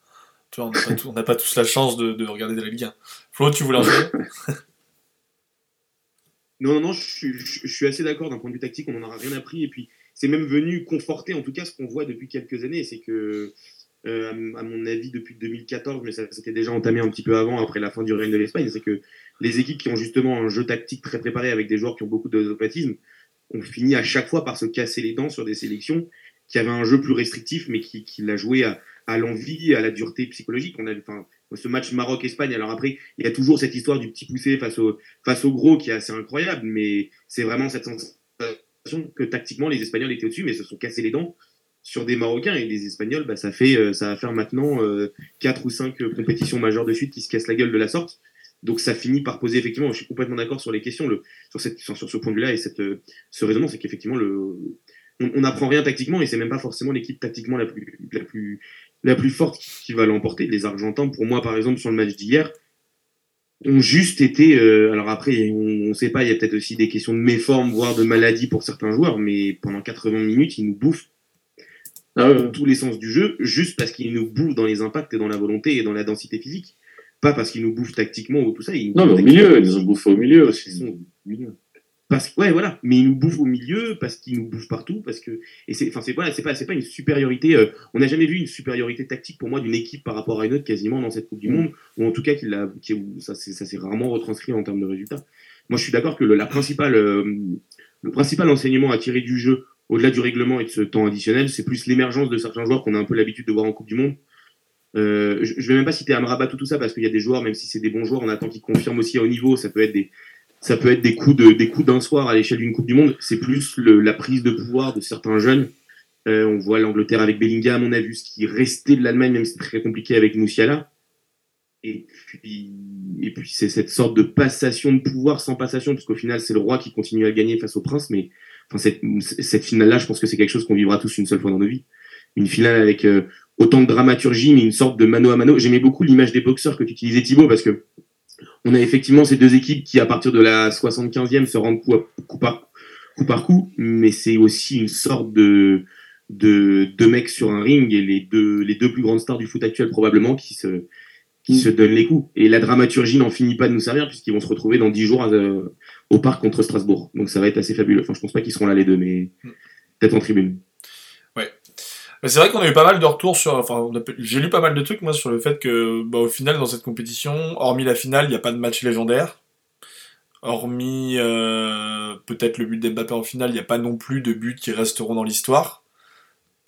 Tu vois, on n'a pas, tout- on n'a pas tous la chance de, de regarder de la Ligue 1. Flo, tu voulais en dire? Non, non, non, je, suis- je- je suis assez d'accord d'un point de vue tactique, on n'en aura rien appris. Et puis, c'est même venu conforter, en tout cas, ce qu'on voit depuis quelques années. C'est que, euh, à mon avis, depuis 2014, mais ça s'était déjà entamé un petit peu avant, après la fin du règne de l'Espagne, c'est que les équipes qui ont justement un jeu tactique très préparé avec des joueurs qui ont beaucoup d'automatisme ont fini à chaque fois par se casser les dents sur des sélections qui avaient un jeu plus restrictif, mais qui, qui l'a joué à, à l'envie, à la dureté psychologique. On a, enfin, ce match Maroc-Espagne, alors après, il y a toujours cette histoire du petit poussé face au, face au gros qui est assez incroyable, mais c'est vraiment cette sensation que tactiquement les Espagnols étaient au-dessus, mais se sont cassés les dents sur des Marocains et les Espagnols, bah, ça fait euh, ça va faire maintenant euh, quatre ou cinq euh, compétitions majeures de suite qui se cassent la gueule de la sorte. Donc ça finit par poser effectivement, je suis complètement d'accord sur les questions, sur, ce point de vue-là et ce raisonnement, c'est qu'effectivement on n'apprend rien tactiquement et c'est même pas forcément l'équipe tactiquement la plus, forte qui, va l'emporter. Les Argentins, pour moi par exemple sur le match d'hier, ont juste été. alors après, on ne sait pas, il y a peut-être aussi des questions de méforme, voire de maladie pour certains joueurs, mais pendant 80 minutes, ils nous bouffent Ah ouais, dans tous les sens du jeu, juste parce qu'ils nous bouffent dans les impacts et dans la volonté et dans la densité physique. Pas parce qu'ils nous bouffent tactiquement ou tout ça. Ils nous Non, mais au bouffent milieu, ils nous bouffé au milieu Ils aussi. sont- Parce que, ouais, voilà. Mais ils nous bouffent au milieu, parce qu'ils nous bouffent partout, parce que, et c'est, enfin, c'est pas, c'est pas, c'est pas une supériorité, euh, on n'a jamais vu une supériorité tactique pour moi d'une équipe par rapport à une autre quasiment dans cette Coupe du Mm. Monde, ou en tout cas qu'il qui- où ça, ça s'est rarement retranscrit en termes de résultats. Moi, je suis d'accord que le, la principale, euh, le principal enseignement à tirer du jeu, au-delà du règlement et de ce temps additionnel, c'est plus l'émergence de certains joueurs qu'on a un peu l'habitude de voir en Coupe du Monde. Euh, je, je vais même pas citer Amrabat ou tout ça parce qu'il y a des joueurs, même si c'est des bons joueurs, on attend qu'ils confirment aussi haut niveau. Ça peut être des, ça peut être des coups de, des coups d'un soir à l'échelle d'une Coupe du Monde. C'est plus la prise de pouvoir de certains jeunes. Euh, on voit l'Angleterre avec Bellingham, on a vu ce qui restait de l'Allemagne, même si c'est très compliqué avec Moussiala. Et puis, et puis c'est cette sorte de passation de pouvoir sans passation, parce qu'au final, c'est le roi qui continue à gagner face au prince. Mais enfin, cette, cette finale-là, je pense que c'est quelque chose qu'on vivra tous une seule fois dans nos vies. Une finale avec euh, autant de dramaturgie, mais une sorte de mano à mano. J'aimais beaucoup l'image des boxeurs que tu utilisais, Thibaut, parce que on a effectivement ces deux équipes qui, à partir de la 75e, se rendent coup, à- coup par, coup par coup, mais c'est aussi une sorte de, de deux mecs sur un ring et les deux, les deux plus grandes stars du foot actuel probablement qui se, qui Mm. se donnent les coups. Et la dramaturgie n'en finit pas de nous servir puisqu'ils vont se retrouver dans 10 jours euh, au parc contre Strasbourg. Donc ça va être assez fabuleux. Enfin, je pense pas qu'ils seront là les deux, mais Mm. peut-être en tribune. Mais c'est vrai qu'on a eu pas mal de retours sur. Enfin, j'ai lu pas mal de trucs, moi, sur le fait que, bah, au final, dans cette compétition, hormis la finale, il n'y a pas de match légendaire. Hormis euh, peut-être le but d'Mbappé en finale, il n'y a pas non plus de buts qui resteront dans l'histoire.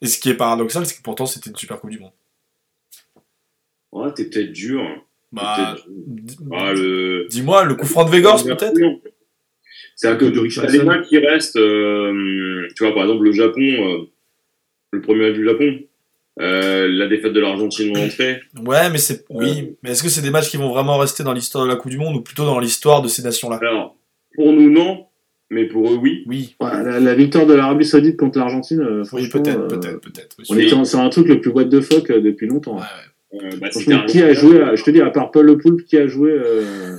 Et ce qui est paradoxal, c'est que pourtant, c'était une super Coupe du Monde. Ouais, t'es peut-être dur. hein. Bah, Peut-être- d- Ah, le... dis-moi, le coup franc de Végors, peut-être? C'est-à-dire que De des matchs qui restent, euh, tu vois, par exemple, le Japon, euh, le premier match du Japon, euh, la défaite de l'Argentine en entrée. Ouais, mais c'est. Oui, mais est-ce que c'est des matchs qui vont vraiment rester dans l'histoire de la Coupe du Monde ou plutôt dans l'histoire de ces nations-là? Alors, pour nous, non, mais pour eux, oui. Oui, Ouais, la, la victoire de l'Arabie Saoudite contre l'Argentine, euh, oui peut-être, euh, peut-être, peut-être. oui. On était en- sur un truc le plus what the fuck euh, depuis longtemps. Ouais, ouais. Euh, bah, Franchement, qui a un- joué, à- je te dis, à part Paul Le Poulpe, qui a joué euh,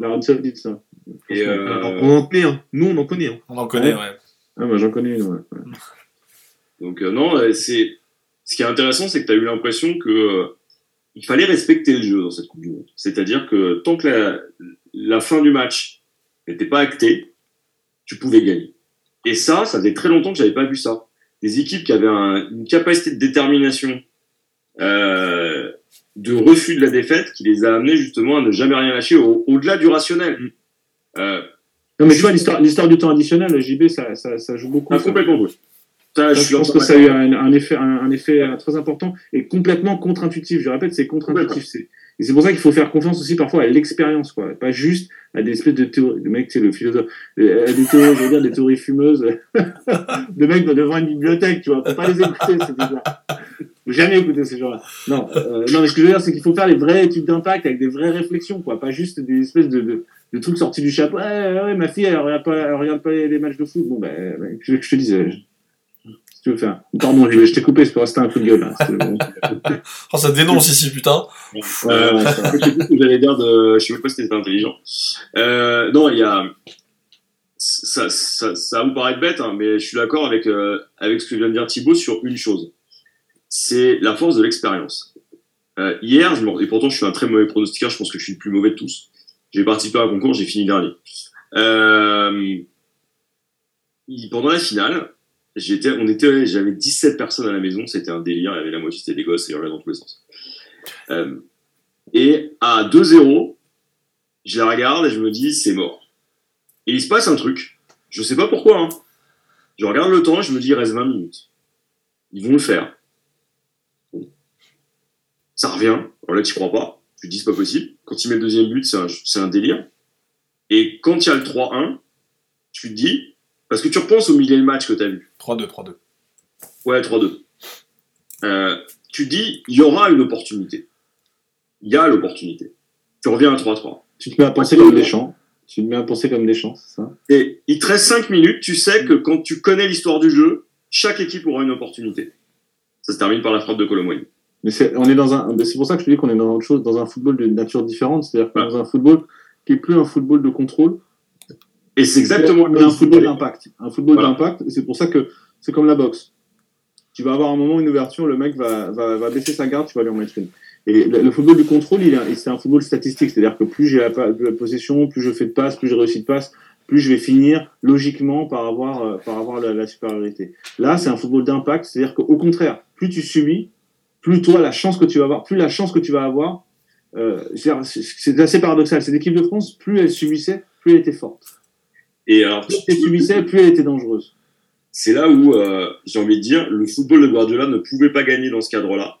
l'Arabie Saoudite, ça Et, euh, on en connaît, hein. Nous, on en connaît. Hein. On en connaît, ouais. Ah, bah, j'en connais une, ouais. Donc euh, non, euh, c'est ce qui est intéressant, c'est que tu as eu l'impression que euh, il fallait respecter le jeu dans cette Coupe du Monde. C'est-à-dire que tant que la, la fin du match n'était pas actée, tu pouvais gagner. Et ça, ça faisait très longtemps que j'avais pas vu ça. Des équipes qui avaient un- une capacité de détermination, euh, de refus de la défaite, qui les a amenés justement à ne jamais rien lâcher au- au-delà du rationnel. Euh, Non, mais tu vois, l'histoire du temps additionnel, le JB, ça, ça, ça joue beaucoup. a ça. complètement. Ça, je pense que ça a eu un, un effet, un, un effet euh, très important et complètement contre-intuitif. Je répète, c'est contre-intuitif. C'est- Et c'est pour ça qu'il faut faire confiance aussi parfois à l'expérience, quoi. Pas juste à des espèces de théories. Le mec, c'est le philosophe. À des théories, je veux dire, des théories fumeuses. de mecs devant une bibliothèque, tu vois. Faut pas les écouter, ces gens-là. Jamais écouter ces gens-là. Non, euh, non, mais ce que je veux dire, c'est qu'il faut faire les vraies études d'impact avec des vraies réflexions, quoi. Pas juste des espèces de, de, de trucs sortis du chapeau. Ouais, ouais, ma fille, elle regarde pas, elle regarde pas les matchs de foot. Bon, ben, ben, je, je te disais. je- Si tu veux faire. Pardon, je, je t'ai coupé, c'est pour rester un coup de gueule. Hein. C'était. Oh, ça dénonce ici, putain. Ouais, Euh, ouais, j'allais dire de, je sais même pas si c'était intelligent. Euh, non, il y a, ça, ça, ça va vous paraître bête, hein, mais je suis d'accord avec, euh, avec ce que vient de dire Thibaut sur une chose. C'est la force de l'expérience. Euh, hier, je et pourtant je suis un très mauvais pronostiqueur, je pense que je suis le plus mauvais de tous. J'ai participé à un concours, j'ai fini dernier. Euh, pendant la finale, j'étais, on était, j'avais 17 personnes à la maison, c'était un délire, il y avait la moitié des gosses et avait dans tous les sens. Euh, et à 2-0, je la regarde et je me dis, c'est mort. Et il se passe un truc. Je sais pas pourquoi. Hein. Je regarde le temps et je me dis, il reste 20 minutes. Ils vont le faire. Ça revient. Alors là, tu crois pas. Tu te dis, c'est pas possible. Quand il met le deuxième but, c'est un, un délire. Et quand il y a le 3-1, tu te dis, parce que tu repenses au milieu de match que tu as vu. 3-2, 3-2. Ouais, 3-2. Euh, tu dis, il y aura une opportunité. Il y a l'opportunité. Tu reviens à 3-3. Tu te mets à penser comme des champs. Tu te mets à penser comme des champs, c'est ça? Et il te reste 5 minutes, tu sais que quand tu connais l'histoire du jeu, chaque équipe aura une opportunité. Ça se termine par la frappe de Colomboigny. Mais c'est, on est dans un, c'est pour ça que je te dis qu'on est dans autre chose, dans un football de nature différente, c'est-à-dire qu'on est dans un football qui est plus un football de contrôle, Et c'est exactement mais un football d'impact. Un football Voilà. d'impact, c'est pour ça que c'est comme la boxe. Tu vas avoir un moment, une ouverture, le mec va, va, va baisser sa garde, tu vas lui en mettre une. Et le, le football du contrôle, il est, c'est un football statistique, c'est-à-dire que plus j'ai la, possession, plus je fais de passes, plus je réussis de passes, plus je vais finir logiquement par avoir, euh, par avoir la, la supériorité. Là, c'est un football d'impact, c'est-à-dire qu'au contraire, plus tu subis, plus toi, la chance que tu vas avoir, plus la chance que tu vas avoir, euh, c'est- c'est c'est assez paradoxal. Cette équipe de France, plus elle subissait, plus elle était forte. Et alors, Plus elle subissait, plus elle était dangereuse. c'est là où euh, j'ai envie de dire, le football de Guardiola ne pouvait pas gagner dans ce cadre-là,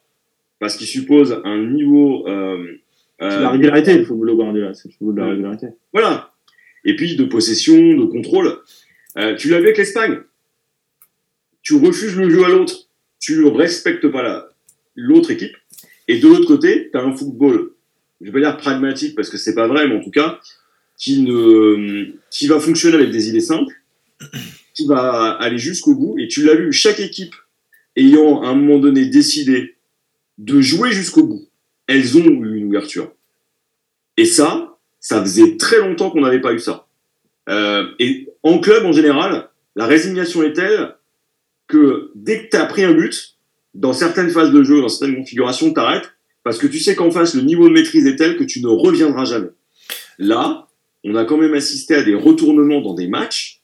parce qu'il suppose un niveau... Euh, C'est euh, la régularité, le football de Guardiola. C'est le football de la régularité. Voilà. Et puis de possession, de contrôle. Euh, tu l'as vu avec l'Espagne. Tu refuses le jeu à l'autre. Tu respectes pas la- l'autre équipe. Et de l'autre côté, tu as un football, je vais pas dire pragmatique parce que c'est pas vrai, mais en tout cas, qui, ne, qui va fonctionner avec des idées simples, qui va aller jusqu'au bout. Et tu l'as vu, chaque équipe ayant à un moment donné décidé de jouer jusqu'au bout, elles ont eu une ouverture. Et ça, ça faisait très longtemps qu'on n'avait pas eu ça. Euh, et en club, en général, la résignation est telle que dès que tu as pris un but, dans certaines phases de jeu, dans certaines configurations, t'arrêtes parce que tu sais qu'en face, le niveau de maîtrise est tel que tu ne reviendras jamais. Là, on a quand même assisté à des retournements dans des matchs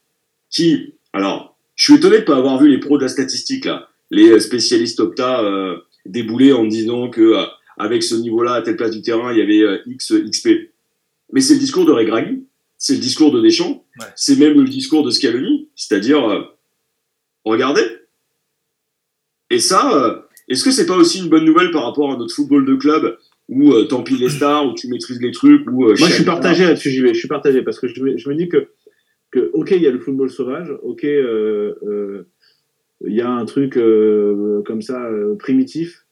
qui, alors, je suis étonné de pas avoir vu les pros de la statistique là, les spécialistes Opta euh, débouler en disant que euh, avec ce niveau-là à telle place du terrain, il y avait euh, X XP. Mais c'est le discours de Regragui, c'est le discours de Deschamps, Ouais. c'est même le discours de Scaloni, c'est-à-dire euh, regardez. Et ça, euh, est-ce que c'est pas aussi une bonne nouvelle par rapport à notre football de club où euh, tant pis les stars, où tu maîtrises les trucs, où euh, Moi, je suis partagé là-dessus, j'y vais. Je suis partagé parce que je me, je me dis que, que, ok, il y a le football sauvage, ok, euh, euh, il y a un truc euh, comme ça euh, primitif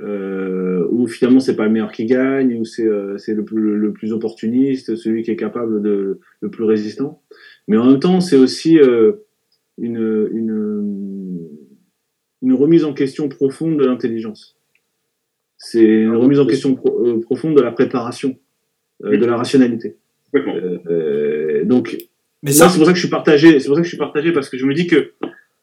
euh, où finalement c'est pas le meilleur qui gagne, où c'est euh, c'est le plus le plus opportuniste, celui qui est capable de le plus résistant. Mais en même temps, c'est aussi euh, une, une une remise en question profonde de l'intelligence. C'est une remise en question pro- euh, profonde de la préparation, euh, de la rationalité. Euh, donc, Mais moi, ça, c'est pour ça que je suis partagé. C'est pour ça que je suis partagé parce que je me dis que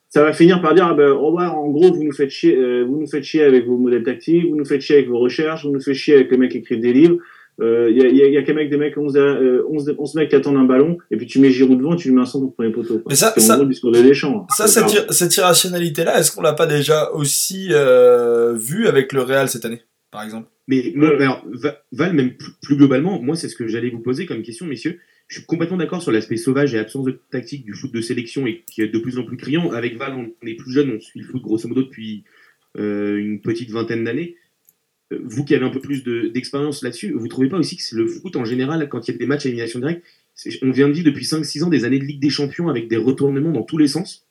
ça va finir par dire, ah ben, au revoir, en gros, vous nous faites chier, euh, vous nous faites chier avec vos modèles tactiques, vous nous faites chier avec vos recherches, vous nous faites chier avec les mecs qui écrivent des livres. Il y, a, y, a, quand même des mecs, 11, euh, 11, 11, mecs qui attendent un ballon, et puis tu mets Giroud devant, tu lui mets un centre au premier poteau. Quoi. Mais ça, ça, gros le discours de Deschamps. ça cette, ir- cette irrationalité-là, est-ce qu'on l'a pas déjà aussi euh, vu avec le Real cette année, par exemple? Mais moi, alors, Va- Val, même plus, plus globalement, moi, c'est ce que j'allais vous poser comme question, messieurs. Je suis complètement d'accord sur l'aspect sauvage et absence de tactique du foot de sélection et qui est de plus en plus criant. Avec Val, on est plus jeune, on suit le foot grosso modo depuis euh, une petite vingtaine d'années. Vous qui avez un peu plus de- d'expérience là-dessus, vous trouvez pas aussi que le foot en général, quand il y a des matchs à élimination directe, on vient de vivre depuis 5-6 ans des années de Ligue des Champions avec des retournements dans tous les sens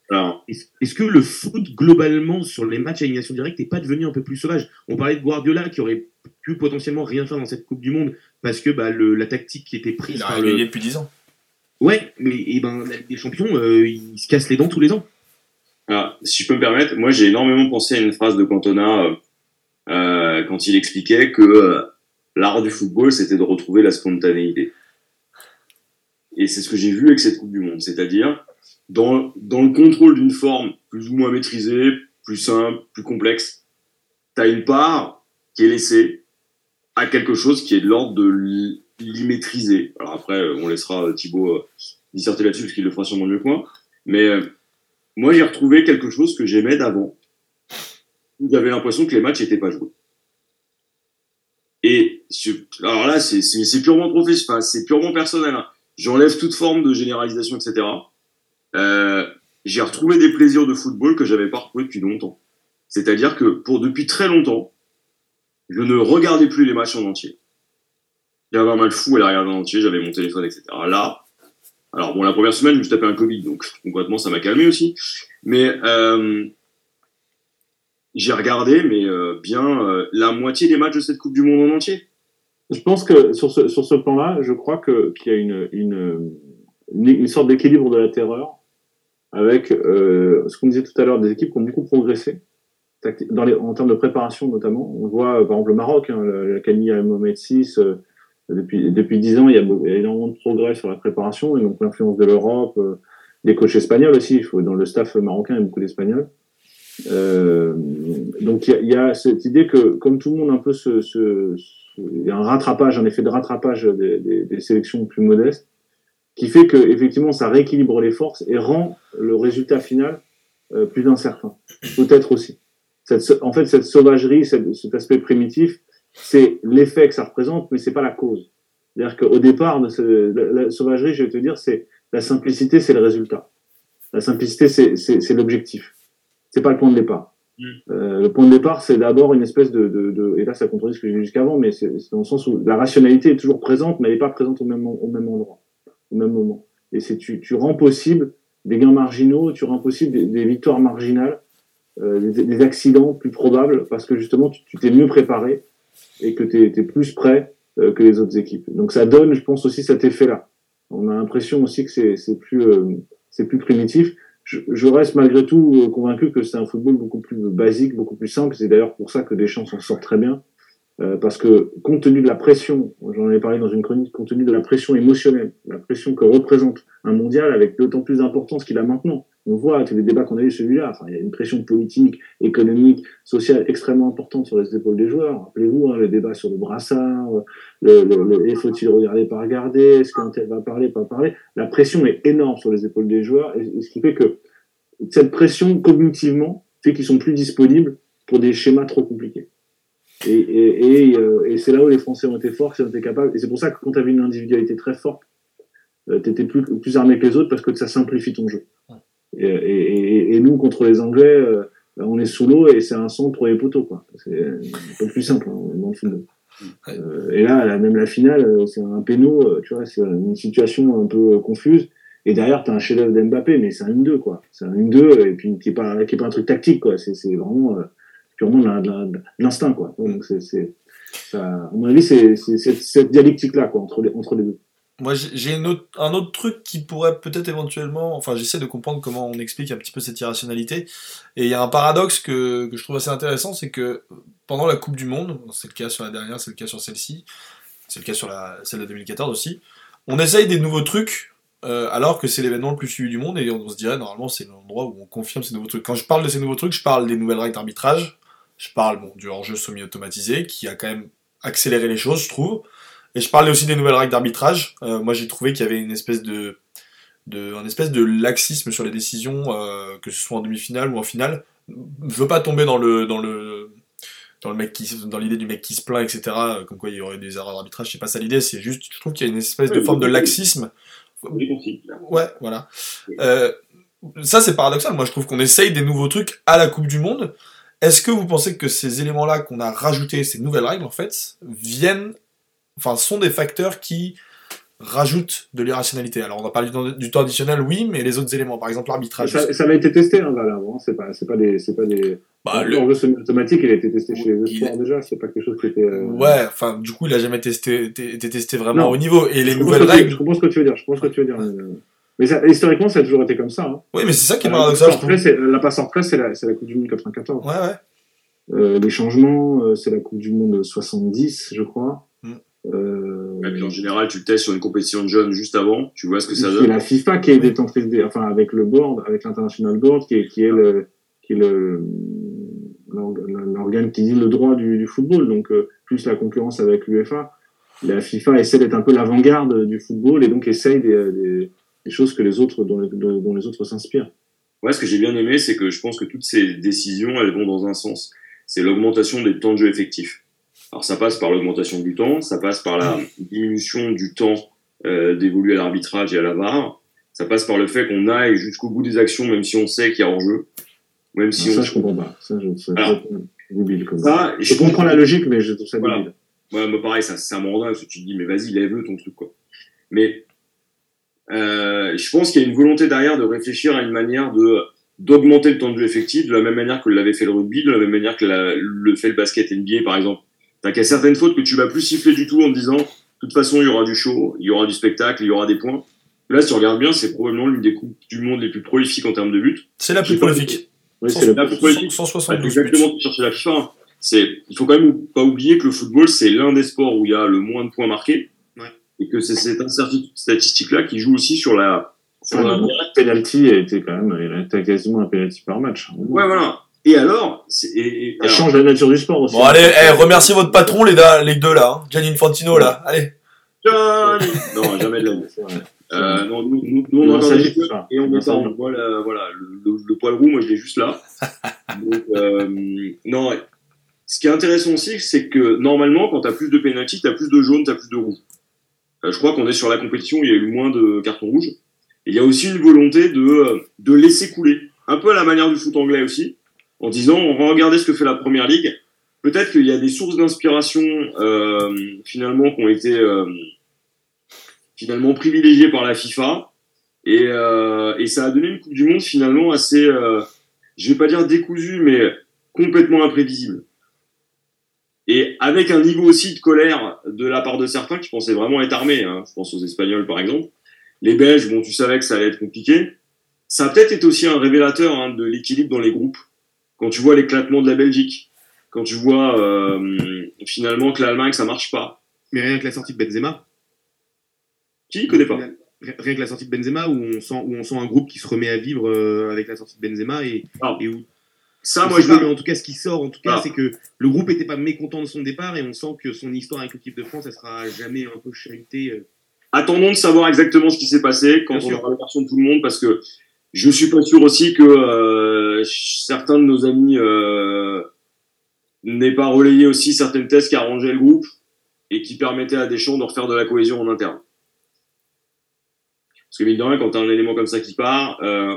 est-ce que le foot, globalement, sur les matchs à élimination directe, n'est pas devenu un peu plus sauvage? On parlait de Guardiola qui aurait pu potentiellement rien faire dans cette Coupe du Monde parce que bah, le- la tactique qui était prise Il a par le. depuis 10 ans. Ouais, mais et ben, la Ligue des Champions, euh, ils se cassent les dents tous les ans. alors, si je peux me permettre, moi j'ai énormément pensé à une phrase de Cantona euh, euh, quand il expliquait que euh, l'art du football c'était de retrouver la spontanéité. Et c'est ce que j'ai vu avec cette Coupe du Monde, c'est-à-dire dans, le contrôle d'une forme plus ou moins maîtrisée, plus simple, plus complexe, tu as une part qui est laissée à quelque chose qui est de l'ordre de l'immaîtriser. Alors après, on laissera euh, Thibaut disserter là-dessus parce qu'il le fera sûrement mieux que moi. Mais moi, j'ai retrouvé quelque chose que j'aimais d'avant. J'avais l'impression que les matchs n'étaient pas joués. Et alors là, c'est purement professionnel, c'est purement personnel. hein. J'enlève toute forme de généralisation, etc. Euh, j'ai retrouvé des plaisirs de football que j'avais pas retrouvés depuis longtemps. C'est-à-dire que pour depuis très longtemps, je ne regardais plus les matchs en entier. J'avais un mal fou à les regarder en entier, j'avais mon téléphone, etc. Là, alors bon, la première semaine, je me suis tapé un Covid, donc concrètement, ça m'a calmé aussi. Mais euh, j'ai regardé, mais euh, bien euh, la moitié des matchs de cette Coupe du Monde en entier. Je pense que sur ce, sur ce plan-là, je crois qu'il y a une, une, une, sorte d'équilibre de la terreur avec euh, ce qu'on disait tout à l'heure, des équipes qui ont beaucoup progressé dans les, en termes de préparation notamment. On voit par exemple le Maroc, hein, la Camille Mohamed VI, euh, depuis depuis dix ans, il y, a, il y a énormément de progrès sur la préparation et donc l'influence de l'Europe, euh, des coachs espagnols aussi. Dans le staff marocain, il y a beaucoup d'Espagnols. Euh, donc il y, y a cette idée que comme tout le monde un peu se, se, se- y a un rattrapage, un effet de rattrapage des, des, des sélections plus modestes, qui fait que effectivement ça rééquilibre les forces et rend le résultat final euh, plus incertain. Peut-être aussi. En fait, cette sauvagerie, cet aspect primitif, c'est l'effet que ça représente, mais c'est pas la cause. C'est-à-dire qu'au départ, la, la sauvagerie, je vais te dire, c'est la simplicité, c'est le résultat. La simplicité, c'est l'objectif. C'est pas le point de départ. Euh, le point de départ, c'est d'abord une espèce de, de, de- et là ça contredit ce que j'ai dit jusqu'avant, mais c'est dans le sens où la rationalité est toujours présente, mais elle n'est pas présente au même, au même endroit, au même moment. Et c'est tu, tu rends possible des gains marginaux, tu rends possible des, des victoires marginales, euh, des, des accidents plus probables, parce que justement tu t'es mieux préparé et que tu es, plus prêt euh, que les autres équipes. Donc ça donne, je pense aussi cet effet-là. On a l'impression aussi que c'est c'est plus, euh, c'est plus primitif je, reste malgré tout euh, convaincu que c'est un football beaucoup plus basique, beaucoup plus simple. C'est d'ailleurs pour ça que Deschamps s'en sort très bien. Euh, parce que compte tenu de la pression, j'en ai parlé dans une chronique, compte tenu de la pression émotionnelle, la pression que représente un mondial avec d'autant plus d'importance qu'il a maintenant. On voit tous les débats qu'on a eu celui-là. Enfin, il y a une pression politique, économique, sociale extrêmement importante sur les épaules des joueurs. Rappelez-vous hein, le débat sur le brassard, le, le, le et faut-il regarder, pas regarder, est-ce qu'un tel va parler, pas parler. La pression est énorme sur les épaules des joueurs, et, ce qui fait que cette pression cognitivement fait qu'ils sont plus disponibles pour des schémas trop compliqués. Et, et, et, euh, et c'est là où les Français ont été forts, qu'ils ont été capables. Et c'est pour ça que quand tu avais une individualité très forte, euh, tu étais plus, plus armé que les autres parce que ça simplifie ton jeu. Et, et, et nous, contre les Anglais, euh, on est sous l'eau et c'est un centre pour les poteaux. quoi. C'est un peu plus simple hein, dans le football. Euh, et là, là, même la finale, euh, c'est un péno, euh, tu vois, c'est une situation un peu confuse. Et derrière, tu as un chef-d'œuvre d'Mbappé, mais c'est un 1-2, quoi. C'est un 1-2, et puis qui n'est pas, qui est pas un truc tactique, quoi. C'est c'est vraiment euh, purement de la- de la- de l'instinct, quoi. Donc, c'est, c'est, ça, à mon avis, c'est c'est- c'est cette dialectique-là, quoi, entre les, entre les deux. Moi, j'ai un autre truc qui pourrait peut-être éventuellement. Enfin, j'essaie de comprendre comment on explique un petit peu cette irrationalité. Et il y a un paradoxe que, que je trouve assez intéressant c'est que pendant la Coupe du Monde, c'est le cas sur la dernière, c'est le cas sur celle-ci, c'est le cas sur la, celle de 2014 aussi, on essaye des nouveaux trucs. euh, alors que c'est l'événement le plus suivi du monde et on se dirait normalement c'est l'endroit où on confirme ces nouveaux trucs. Quand je parle de ces nouveaux trucs, je parle des nouvelles règles d'arbitrage, je parle bon, du hors-jeu semi-automatisé qui a quand même accéléré les choses, je trouve. Et je parlais aussi des nouvelles règles d'arbitrage. Euh, moi, j'ai trouvé qu'il y avait une espèce de, de, un espèce de laxisme sur les décisions, euh, que ce soit en demi-finale ou en finale. Je veux pas tomber dans le, dans le, dans le mec qui, dans l'idée du mec qui se plaint, etc. euh, Comme quoi il y aurait des erreurs d'arbitrage. C'est pas ça l'idée. C'est juste, je trouve qu'il y a une espèce de Oui, forme de oui. laxisme? Compris. Ouais, voilà. Euh, ça, c'est paradoxal. Moi, je trouve qu'on essaye des nouveaux trucs à la Coupe du Monde. Est-ce que vous pensez que ces éléments-là qu'on a rajoutés, ces nouvelles règles, en fait, viennent, enfin, sont des facteurs qui rajoutent de l'irrationalité Alors, on a parlé du temps, additionnel, oui, mais les autres éléments, par exemple l'arbitrage. Ça, ça avait été testé, hein, Valère, avant. C'est pas, c'est pas des, c'est pas des. Bah, le hors-jeu semi-automatique, il a été testé chez les sports déjà. C'est pas quelque chose qui était. euh, Ouais, enfin, du coup, il a jamais testé, été, testé vraiment Non. au niveau. Et les je nouvelles règles. Je comprends ce que tu veux dire. Je comprends ce que tu veux dire. mais, euh, Mais ça, historiquement, ça a toujours été comme ça. Hein. Oui, mais c'est ça qui est La paradoxal, la passe en presse, c'est la, Coupe du Monde 94. Ouais, ouais. Euh, les changements, euh, c'est la Coupe du Monde 70, je crois. Euh, Et puis en général, tu le testes sur une compétition de jeunes juste avant, tu vois ce que ça c'est donne. la FIFA qui est détentrice enfin avec le board, avec l'international board, qui est, qui est le, qui est le l'org- l'organe qui dit le droit du, du football. Donc euh, plus la concurrence avec l'UEFA, la FIFA essaie d'être un peu l'avant-garde du football et donc essaye des, des, des choses que les autres dont, les- dont les autres s'inspirent. Ouais, ce que j'ai bien aimé, c'est que je pense que toutes ces décisions, elles vont dans un sens. C'est l'augmentation des temps de jeu effectifs. Alors ça passe par l'augmentation du temps, ça passe par la diminution du temps euh, dévolu à l'arbitrage et à la VAR. Ça passe par le fait qu'on aille jusqu'au bout des actions, même si on sait qu'il y a hors-jeu. Même si ça, on... je comprends pas. Ça, je ça Alors, débile. Comme Ça, je comprends la logique, mais je trouve ça Voilà. débile. Ouais, moi pareil, ça, ça me rend parce que tu te dis, mais vas-y, lève-le ton truc, quoi. Mais euh, je pense qu'il y a une volonté derrière de réfléchir à une manière de d'augmenter le temps de jeu effectif, de la même manière que l'avait fait le rugby, de la même manière que la- le fait le basket NBA, par exemple. T'as qu'à certaines fautes que tu vas plus siffler du tout en te disant, de toute façon, il y aura du show, il y aura du spectacle, il y aura des points. Là, si tu regardes bien, c'est probablement l'une des coupes du monde les plus prolifiques en termes de buts. C'est la plus prolifique. Oui, c'est La plus prolifique. 172 buts. exactement chercher la FIFA. C'est, il faut quand même pas oublier que le football, c'est l'un des sports où il y a le moins de points marqués. Ouais. Et que c'est cette incertitude statistique-là qui joue aussi sur la, sur Ouais, la- le penalty a été quand même, il a été quasiment un penalty par match. Ouais, voilà. Et alors, c'est, et, et- Ça alors, change la nature du sport aussi. Bon, allez, eh, remerciez votre patron, les, da- les deux là. Hein. Gianni Infantino là. Allez. Johnny non, jamais de la. Euh, non, nous, nous, nous, on Non, entend c'est ça. et on pas, voit la- voilà, le, le, le poil roux, moi, je l'ai juste là. Donc, euh, non, ce qui est intéressant aussi, c'est que normalement, quand t'as plus de penalty, t'as plus de jaune, t'as plus de rouge. Euh, je crois qu'on est sur la compétition, où il y a eu moins de cartons rouges. Il y a aussi une volonté de, euh, de laisser couler. Un peu à la manière du foot anglais aussi, en disant, on va regarder ce que fait la première ligue. Peut-être qu'il y a des sources d'inspiration, euh, finalement, qui ont été, euh, finalement privilégiées par la FIFA. Et, euh, et ça a donné une Coupe du Monde finalement assez, je vais pas dire décousue, mais complètement imprévisible. Et avec un niveau aussi de colère de la part de certains qui pensaient vraiment être armés. Hein. Je pense aux Espagnols par exemple. Les Belges, bon, tu savais que ça allait être compliqué. Ça peut-être été aussi un révélateur hein, de l'équilibre dans les groupes. Quand tu vois l'éclatement de la Belgique, quand tu vois euh, finalement que l'Allemagne ça marche pas. Mais rien que la sortie de Benzema. Qui connaît pas Rien que la sortie de Benzema où on sent, où on sent un groupe qui se remet à vivre euh, avec la sortie de Benzema et, Ah. et où Ça, moi je pas, mais en tout cas, ce qui sort, en tout cas, Ah. c'est que le groupe était pas mécontent de son départ et on sent que son histoire avec l'équipe de France, elle sera jamais un peu charitée. euh. Attendons de savoir exactement ce qui s'est passé quand Bien on sûr. aura la version de tout le monde, parce que je suis pas sûr aussi que euh, certains de nos amis euh, n'aient pas relayé aussi certaines thèses qui arrangeaient le groupe et qui permettaient à Deschamps de refaire de la cohésion en interne. Parce que mine de rien, quand t'as un élément comme ça qui part, euh,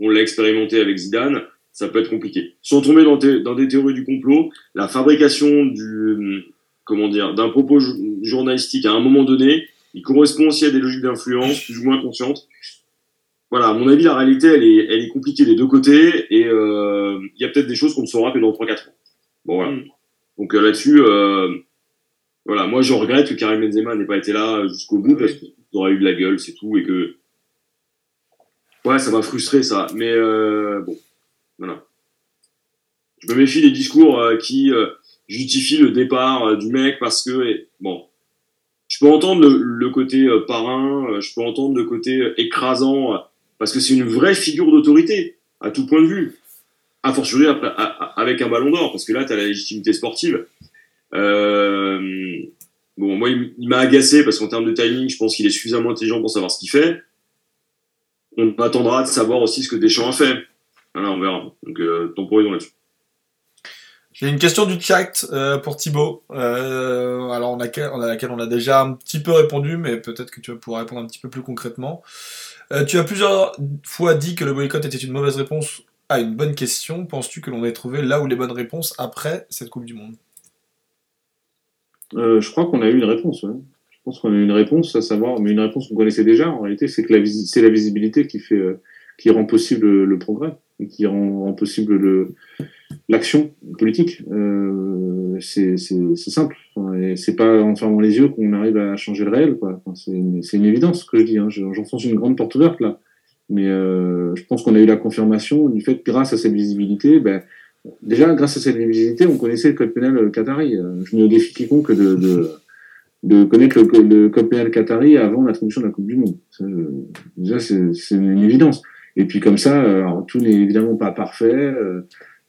on, l'a expérimenté avec Zidane, ça peut être compliqué. Sans tomber dans, dans des théories du complot, la fabrication du comment dire d'un propos jo- journalistique à un moment donné, il correspond aussi à des logiques d'influence plus ou moins conscientes. Voilà, à mon avis, la réalité, elle est, elle est compliquée des deux côtés et euh, il y a peut-être des choses qu'on ne saura que dans 3-4 ans. Bon, voilà. Mm. Donc euh, là-dessus, euh, voilà, moi je regrette que Karim Benzema n'ait pas été là jusqu'au bout parce qu'il aurait eu de la gueule, c'est tout, et que ouais, ça m'a frustré ça. Mais bon, voilà. Je me méfie des discours qui justifient le départ du mec parce que et- bon, je peux entendre le, le côté parrain, je peux entendre le côté écrasant parce que c'est une vraie figure d'autorité à tout point de vue. A fortiori après, à- à- avec un ballon d'or parce que là tu as la légitimité sportive. Euh, Bon, moi, il, m'a agacé parce qu'en termes de timing, je pense qu'il est suffisamment intelligent pour savoir ce qu'il fait. On attendra de savoir aussi ce que Deschamps a fait. Voilà, on verra. Donc, euh, temporisons là-dessus. J'ai une question du chat euh, pour Thibaut. Euh, alors, a laquelle on a déjà un petit peu répondu, mais peut-être que tu vas pouvoir répondre un petit peu plus concrètement. Euh, tu as plusieurs fois dit que le boycott était une mauvaise réponse à une bonne question. Penses-tu que l'on ait trouvé là où les bonnes réponses après cette Coupe du Monde? Euh, je crois qu'on a eu une réponse. Je pense qu'on a eu une réponse, à savoir, mais une réponse qu'on connaissait déjà. En réalité, c'est que la, c'est la visibilité qui fait, euh, rend possible le, progrès, et qui rend possible le, l'action politique. Euh, c'est, simple. Enfin, c'est pas en fermant les yeux qu'on arrive à changer le réel. Enfin, c'est, une, évidence ce que je dis. Hein. Je- J'enfonce une grande porte ouverte là. Mais euh, je pense qu'on a eu la confirmation du fait que grâce à cette visibilité, ben, déjà grâce à cette visibilité, on connaissait le code pénal euh, qatari. Je mets au défi quiconque de, connaître le, le code pénal qatari avant l'attribution de la Coupe du Monde. Ça, déjà, c'est une évidence. Et puis comme ça, tout n'est évidemment pas parfait.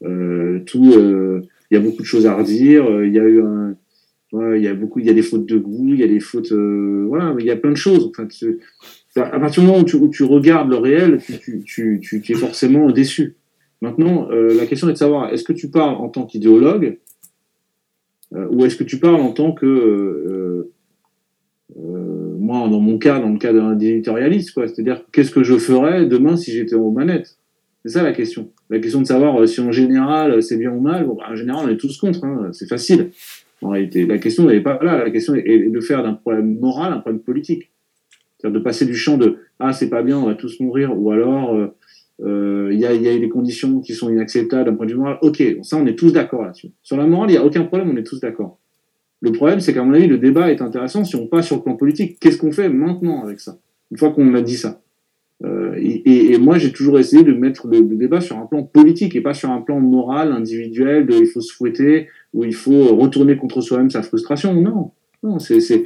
Tout, euh, il y a beaucoup de choses à redire. euh, Il y a eu un, il y a beaucoup, il y a des fautes de goût, il y a des fautes, euh, voilà, il y a plein de choses. Enfin, tu- à partir du moment où tu, où tu regardes le réel, tu, tu, tu, es forcément déçu. Maintenant, euh, la question est de savoir, est-ce que tu parles en tant qu'idéologue euh, ou est-ce que tu parles en tant que, euh, euh, moi, dans mon cas, dans le cas d'un éditorialiste, quoi, c'est-à-dire qu'est-ce que je ferais demain si j'étais aux manettes? C'est ça la question. La question de savoir euh, si en général euh, c'est bien ou mal. Bon, bah, en général, on est tous contre. Hein, c'est facile. En réalité, la question n'est pas là. La question est, de faire d'un problème moral un problème politique. C'est-à-dire de passer du champ de ah c'est pas bien, on va tous mourir, ou alors euh, il y, a, y a des conditions qui sont inacceptables d'un point de vue moral. Ok, ça on est tous d'accord là-dessus. Sur la morale, il n'y a aucun problème, on est tous d'accord. Le problème, c'est qu'à mon avis, le débat est intéressant si on passe sur le plan politique. Qu'est-ce qu'on fait maintenant avec ça? Une fois qu'on a dit ça. Euh, et, et- moi, j'ai toujours essayé de mettre le, le débat sur un plan politique et pas sur un plan moral, individuel, de il faut se fouetter ou il faut retourner contre soi-même sa frustration. Non, non, c'est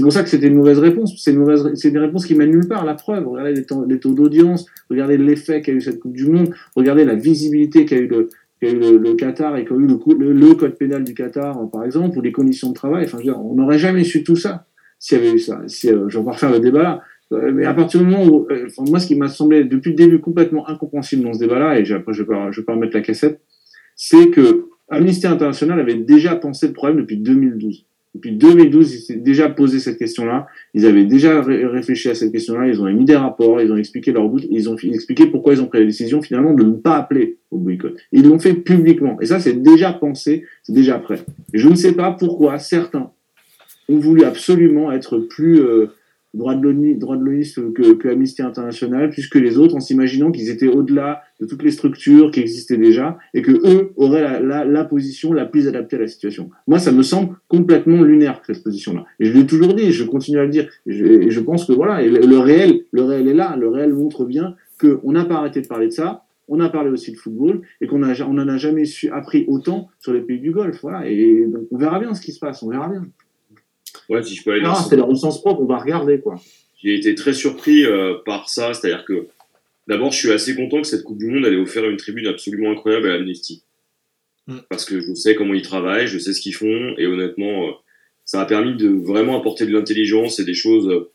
pour ça que c'était une mauvaise réponse. C'est des réponses qui mènent nulle part. La preuve, regardez les, les taux d'audience, regardez l'effet qu'a eu cette Coupe du Monde, regardez la visibilité qu'a eu le qu'a eu le, le Qatar et qu'a eu le, le, code pénal du Qatar, par exemple, ou les conditions de travail. Enfin, je veux dire, on n'aurait jamais su tout ça s'il y avait eu ça. Si, euh, je vais refaire le débat. Euh, Mais à partir du moment où, euh, enfin, moi, ce qui m'a semblé depuis le début complètement incompréhensible dans ce débat-là, et après je vais pas, je vais pas remettre la cassette, c'est que Amnesty International avait déjà pensé le problème depuis 2012. Depuis 2012, ils s'étaient déjà posé cette question-là. Ils avaient déjà ré- réfléchi à cette question-là. Ils ont émis des rapports, ils ont expliqué leurs doutes, ils ont expliqué pourquoi ils ont pris la décision finalement de ne pas appeler au boycott. Ils l'ont fait publiquement. Et ça, c'est déjà pensé, c'est déjà prêt. Je ne sais pas pourquoi certains ont voulu absolument être plus euh, droit de l'ONU- droit de que, que Amnesty International, plus que les autres, en s'imaginant qu'ils étaient au-delà de toutes les structures qui existaient déjà et que eux auraient la, la, la position la plus adaptée à la situation. Moi, ça me semble complètement lunaire cette position-là. Et je l'ai toujours dit, je continue à le dire. Et je, pense que voilà, le, réel, le réel est là. Le réel montre bien qu'on n'a pas arrêté de parler de ça. On a parlé aussi de football et qu'on on en a jamais su, appris autant sur les pays du Golfe. Voilà. Et on verra bien ce qui se passe. On verra bien. Ouais, si je peux aller dans Non, ce c'est leur sens propre. On va regarder quoi. J'ai été très surpris euh, par ça, c'est-à-dire que d'abord, je suis assez content que cette Coupe du Monde ait offert une tribune absolument incroyable à Amnesty. Mm. Parce que je sais comment ils travaillent, je sais ce qu'ils font, et honnêtement, euh, ça a permis de vraiment apporter de l'intelligence et des choses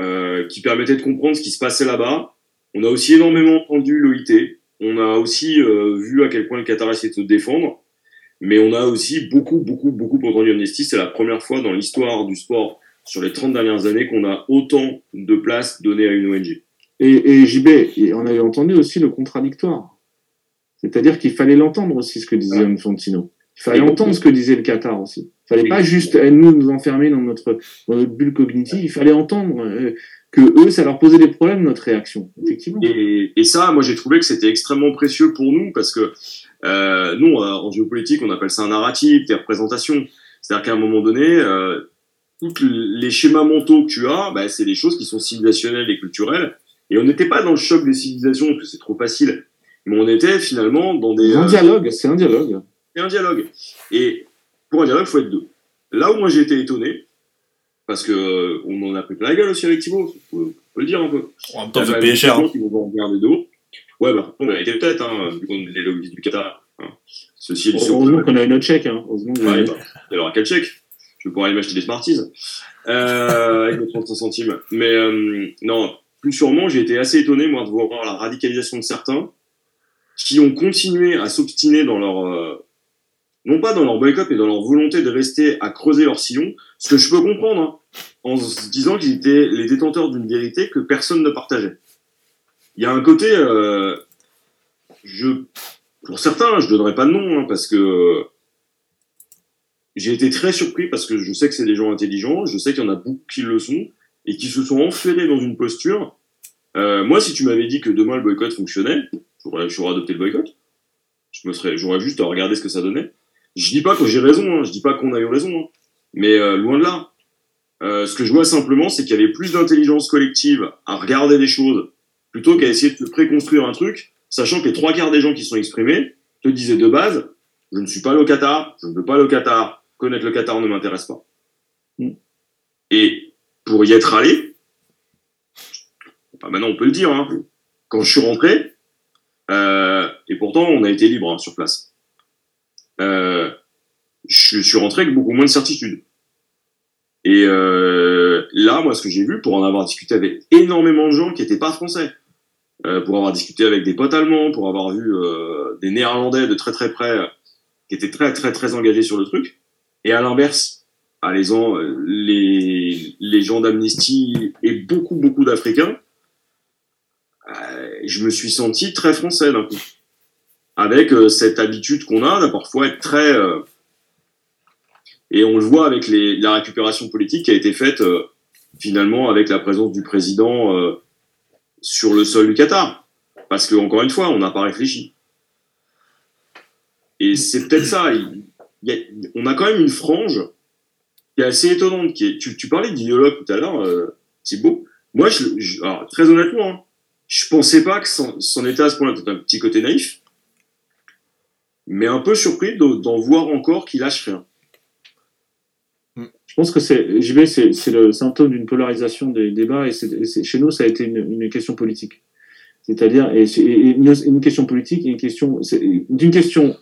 euh, qui permettaient de comprendre ce qui se passait là-bas. On a aussi énormément entendu l'OIT, on a aussi euh, vu à quel point le Qatar essayait de se défendre, mais on a aussi beaucoup, beaucoup, beaucoup entendu Amnesty. C'est la première fois dans l'histoire du sport sur les 30 dernières années qu'on a autant de place donnée à une ONG. Et, et JB, et on avait entendu aussi le contradictoire. C'est-à-dire qu'il fallait l'entendre aussi ce que disait Ah. Infantino. Il fallait Et entendre ce que disait le Qatar aussi. Il fallait pas juste euh, nous nous enfermer dans notre, dans notre bulle cognitive. Il fallait entendre euh, que eux, ça leur posait des problèmes notre réaction. Effectivement. Et, et ça, moi, j'ai trouvé que c'était extrêmement précieux pour nous parce que euh, nous, euh, en géopolitique, on appelle ça un narratif, des représentations. C'est-à-dire qu'à un moment donné, euh, tous les schémas mentaux que tu as, bah, c'est des choses qui sont civilisationnelles et culturelles. Et on n'était pas dans le choc des civilisations parce que c'est trop facile, mais on était finalement dans des C'est un euh, dialogue, c'est un dialogue. et un dialogue. Et pour un dialogue, il faut être deux. Là où moi j'ai été étonné, parce que euh, on en a pris plein la gueule aussi avec Thibaut, faut, faut le dire un peu. En même temps, vous payez cher. hein. qui vont. Ouais, bah, on a été peut-être, hein, vu qu'on est les lobbies du Qatar. Hein. Ceci Heureusement qu'on a eu notre chèque. Hein. Ouais, bah, aura quel chèque Je vais pouvoir aller m'acheter des Smarties euh, avec mes 35 centimes. Mais euh, non, plus sûrement, j'ai été assez étonné, moi, de voir la radicalisation de certains qui ont continué à s'obstiner dans leur... euh, non pas dans leur boycott, mais dans leur volonté de rester à creuser leur sillon. Ce que je peux comprendre, hein, en se disant qu'ils étaient les détenteurs d'une vérité que personne ne partageait. Il y a un côté... euh, je, pour certains, je donnerai pas de nom, hein, parce que euh, j'ai été très surpris parce que je sais que c'est des gens intelligents, je sais qu'il y en a beaucoup qui le sont et qui se sont enferrés dans une posture. Euh, moi, si tu m'avais dit que demain le boycott fonctionnait, j'aurais, adopté le boycott. Je me serais, j'aurais juste regardé ce que ça donnait. Je dis pas que j'ai raison, hein, je dis pas qu'on a eu raison, hein, mais loin de là. Ce que je vois simplement, c'est qu'il y avait plus d'intelligence collective à regarder des choses plutôt qu'à essayer de préconstruire un truc, sachant que les trois quarts des gens qui sont exprimés te disaient de base, je ne suis pas au Qatar, je ne veux pas au Qatar, connaître le Qatar ne m'intéresse pas. Mm. Et pour y être allé, bah maintenant on peut le dire, hein, quand je suis rentré, euh, et pourtant on a été libre hein, sur place, euh, je suis rentré avec beaucoup moins de certitude. Et euh, là, moi, ce que j'ai vu, pour en avoir discuté avec énormément de gens qui n'étaient pas français, pour avoir discuté avec des potes allemands, pour avoir vu euh, des Néerlandais de très très près, euh, qui étaient très très très engagés sur le truc, et à l'inverse, à les, en- les, les gens d'Amnesty et beaucoup beaucoup d'Africains, euh, je me suis senti très français d'un coup, avec euh, cette habitude qu'on a de parfois être très euh, et on le voit avec les, la récupération politique qui a été faite euh, finalement avec la présence du président euh, sur le sol du Qatar. Parce que encore une fois, on n'a pas réfléchi. Et c'est peut-être ça. on a quand même une frange qui est assez étonnante. Qui tu, tu parlais d'idéologue tout à l'heure, euh, Thibaut. Moi, je, très honnêtement, hein, je pensais pas que c'en était à ce point-là. Peut-être un petit côté naïf, mais un peu surpris de- d'en voir encore qui lâche rien. Pense que c'est, le symptôme d'une polarisation des débats et, chez nous, ça a été une, question politique. C'est-à-dire, et, une, question politique une question, d'une question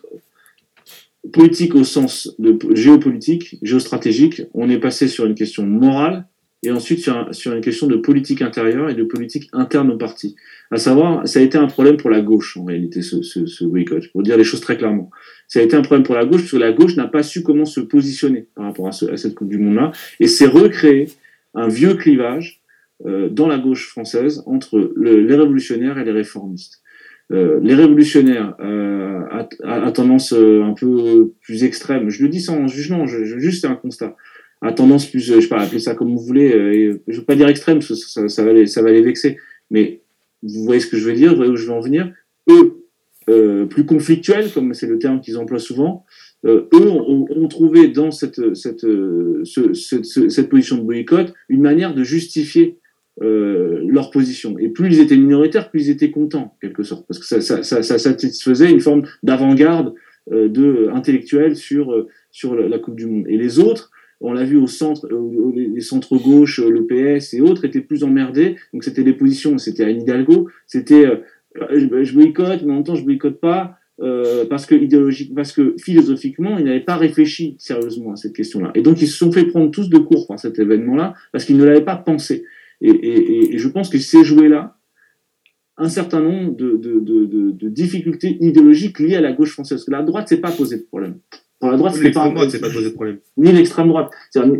politique au sens de géopolitique, géostratégique, on est passé sur une question morale et ensuite sur, sur une question de politique intérieure et de politique interne au parti. À savoir, ça a été un problème pour la gauche en réalité, ce, ce, ce boycott, pour dire les choses très clairement. Ça a été un problème pour la gauche parce que la gauche n'a pas su comment se positionner par rapport à, ce- à cette Coupe du Monde-là et c'est recréé un vieux clivage euh, dans la gauche française entre le- les révolutionnaires et les réformistes. Euh, les révolutionnaires euh, à, à- tendance euh, un peu plus extrême, je le dis sans jugement, je, je- juste un constat, à tendance plus, euh, je sais pas, appelez ça comme vous voulez, euh, et je veux pas dire extrême, ça, ça, va les, ça va les vexer, mais vous voyez ce que je veux dire, vous voyez où je veux en venir, eux, euh, plus conflictuels, comme c'est le terme qu'ils emploient souvent, eux ont, trouvé dans cette, cette, ce- ce- ce- cette position de boycott une manière de justifier leur position. Et plus ils étaient minoritaires, plus ils étaient contents, en quelque sorte, parce que ça, satisfaisait une forme d'avant-garde de intellectuelle sur la Coupe du Monde. Et les autres, on l'a vu au centre, euh, les les centres gauche, euh, le PS et autres étaient plus emmerdés. Donc c'était des positions, c'était Anne Hidalgo, c'était euh, je, boycotte, mais en même temps je boycotte pas. parce que idéologique, parce que philosophiquement, ils n'avaient pas réfléchi sérieusement à cette question-là. Et donc, ils se sont fait prendre tous de court par cet événement-là, parce qu'ils ne l'avaient pas pensé. Et, je pense que c'est joué là un certain nombre de, de, difficultés idéologiques liées à la gauche française. La droite, c'est pas posé de problème. Pour la droite, c'est pas, L'extrême droite, c'est pas posé de problème. ni l'extrême droite.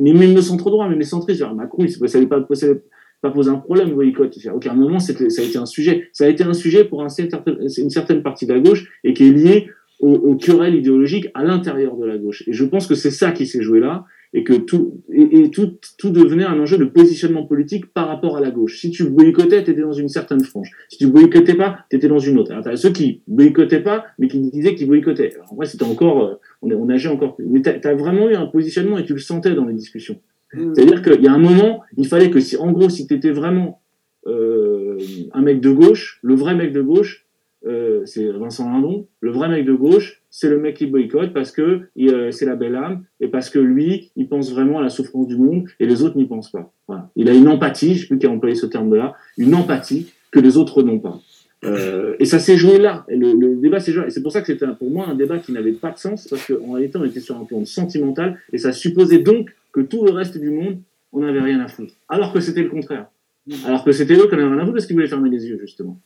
Mais même le centre droit, même les centristes, Macron, il ne savait pas, savait pas poser un problème, boycott. À aucun moment, ça a été un sujet. Ça a été un sujet pour un certain- une certaine partie de la gauche et qui est lié aux, aux querelles idéologiques à l'intérieur de la gauche. Et je pense que c'est ça qui s'est joué là et que tout, et, et tout, tout devenait un enjeu de positionnement politique par rapport à la gauche. Si tu boycottais, tu étais dans une certaine frange. Si tu boycottais pas, tu étais dans une autre. Alors, t'as ceux qui boycottaient pas, mais qui disaient qu'ils boycottaient. Alors, en vrai, c'était encore, euh, on, on nageait encore plus. Mais tu as, vraiment eu un positionnement et tu le sentais dans les discussions. C'est-à-dire qu'il y a un moment, il fallait que si, en gros, si tu étais vraiment euh, un mec de gauche, le vrai mec de gauche, euh, c'est Vincent Lindon, le vrai mec de gauche, c'est le mec qui boycotte parce que euh, c'est la belle âme et parce que lui, il pense vraiment à la souffrance du monde et les autres n'y pensent pas. Voilà. Il a une empathie, je sais plus qui a employé ce terme-là, une empathie que les autres n'ont pas. Euh, et ça s'est joué là. Et le, le débat s'est joué. Et c'est pour ça que c'était pour moi un débat qui n'avait pas de sens parce qu'en réalité on était sur un plan sentimental et ça supposait donc que tout le reste du monde, on n'avait rien à foutre. Alors que c'était le contraire. Alors que c'était eux qui en avaient rien à foutre parce qu'ils voulaient fermer les yeux, justement.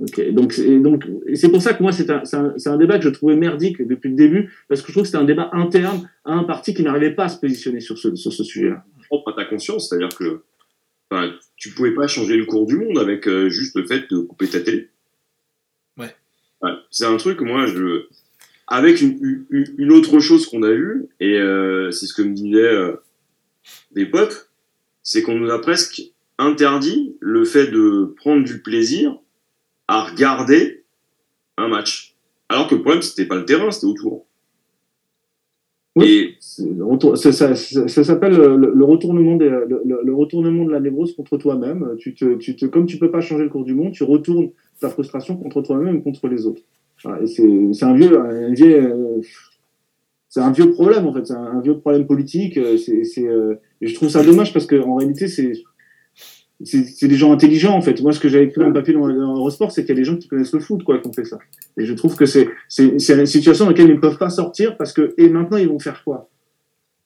Donc c'est donc c'est pour ça que moi c'est un, c'est un, c'est un débat que je trouvais merdique depuis le début parce que je trouve que c'était un débat interne à un parti qui n'arrivait pas à se positionner sur ce sur ce sujet-là. propre à ta conscience, c'est-à-dire que enfin, tu pouvais pas changer le cours du monde avec euh, juste le fait de couper ta télé. Ouais. c'est un truc, moi, je avec une, une, une autre chose qu'on a eue, et euh, c'est ce que me disaient euh, des potes, c'est qu'on nous a presque interdit le fait de prendre du plaisir à regarder un match. Alors que le problème, c'était pas le terrain, c'était autour. Oui. Et Ça, ça- ça- ça s'appelle le, le retournement des, le, retournement de la névrose contre toi-même. Tu te, tu te, comme tu peux pas changer le cours du monde, tu retournes ta frustration contre toi-même et contre les autres. Voilà, et c'est c'est un vieux, un vieux, euh, c'est un vieux problème en fait, c'est un, un vieux problème politique. C'est, euh, je trouve ça dommage parce que en réalité c'est c'est des gens intelligents en fait. Moi, ce que j'avais écrit dans le papier dans, dans Eurosport, c'est qu'il y a des gens qui connaissent le foot, quoi, qui ont fait ça. Et je trouve que c'est une situation dans laquelle ils ne peuvent pas sortir parce que et maintenant ils vont faire quoi?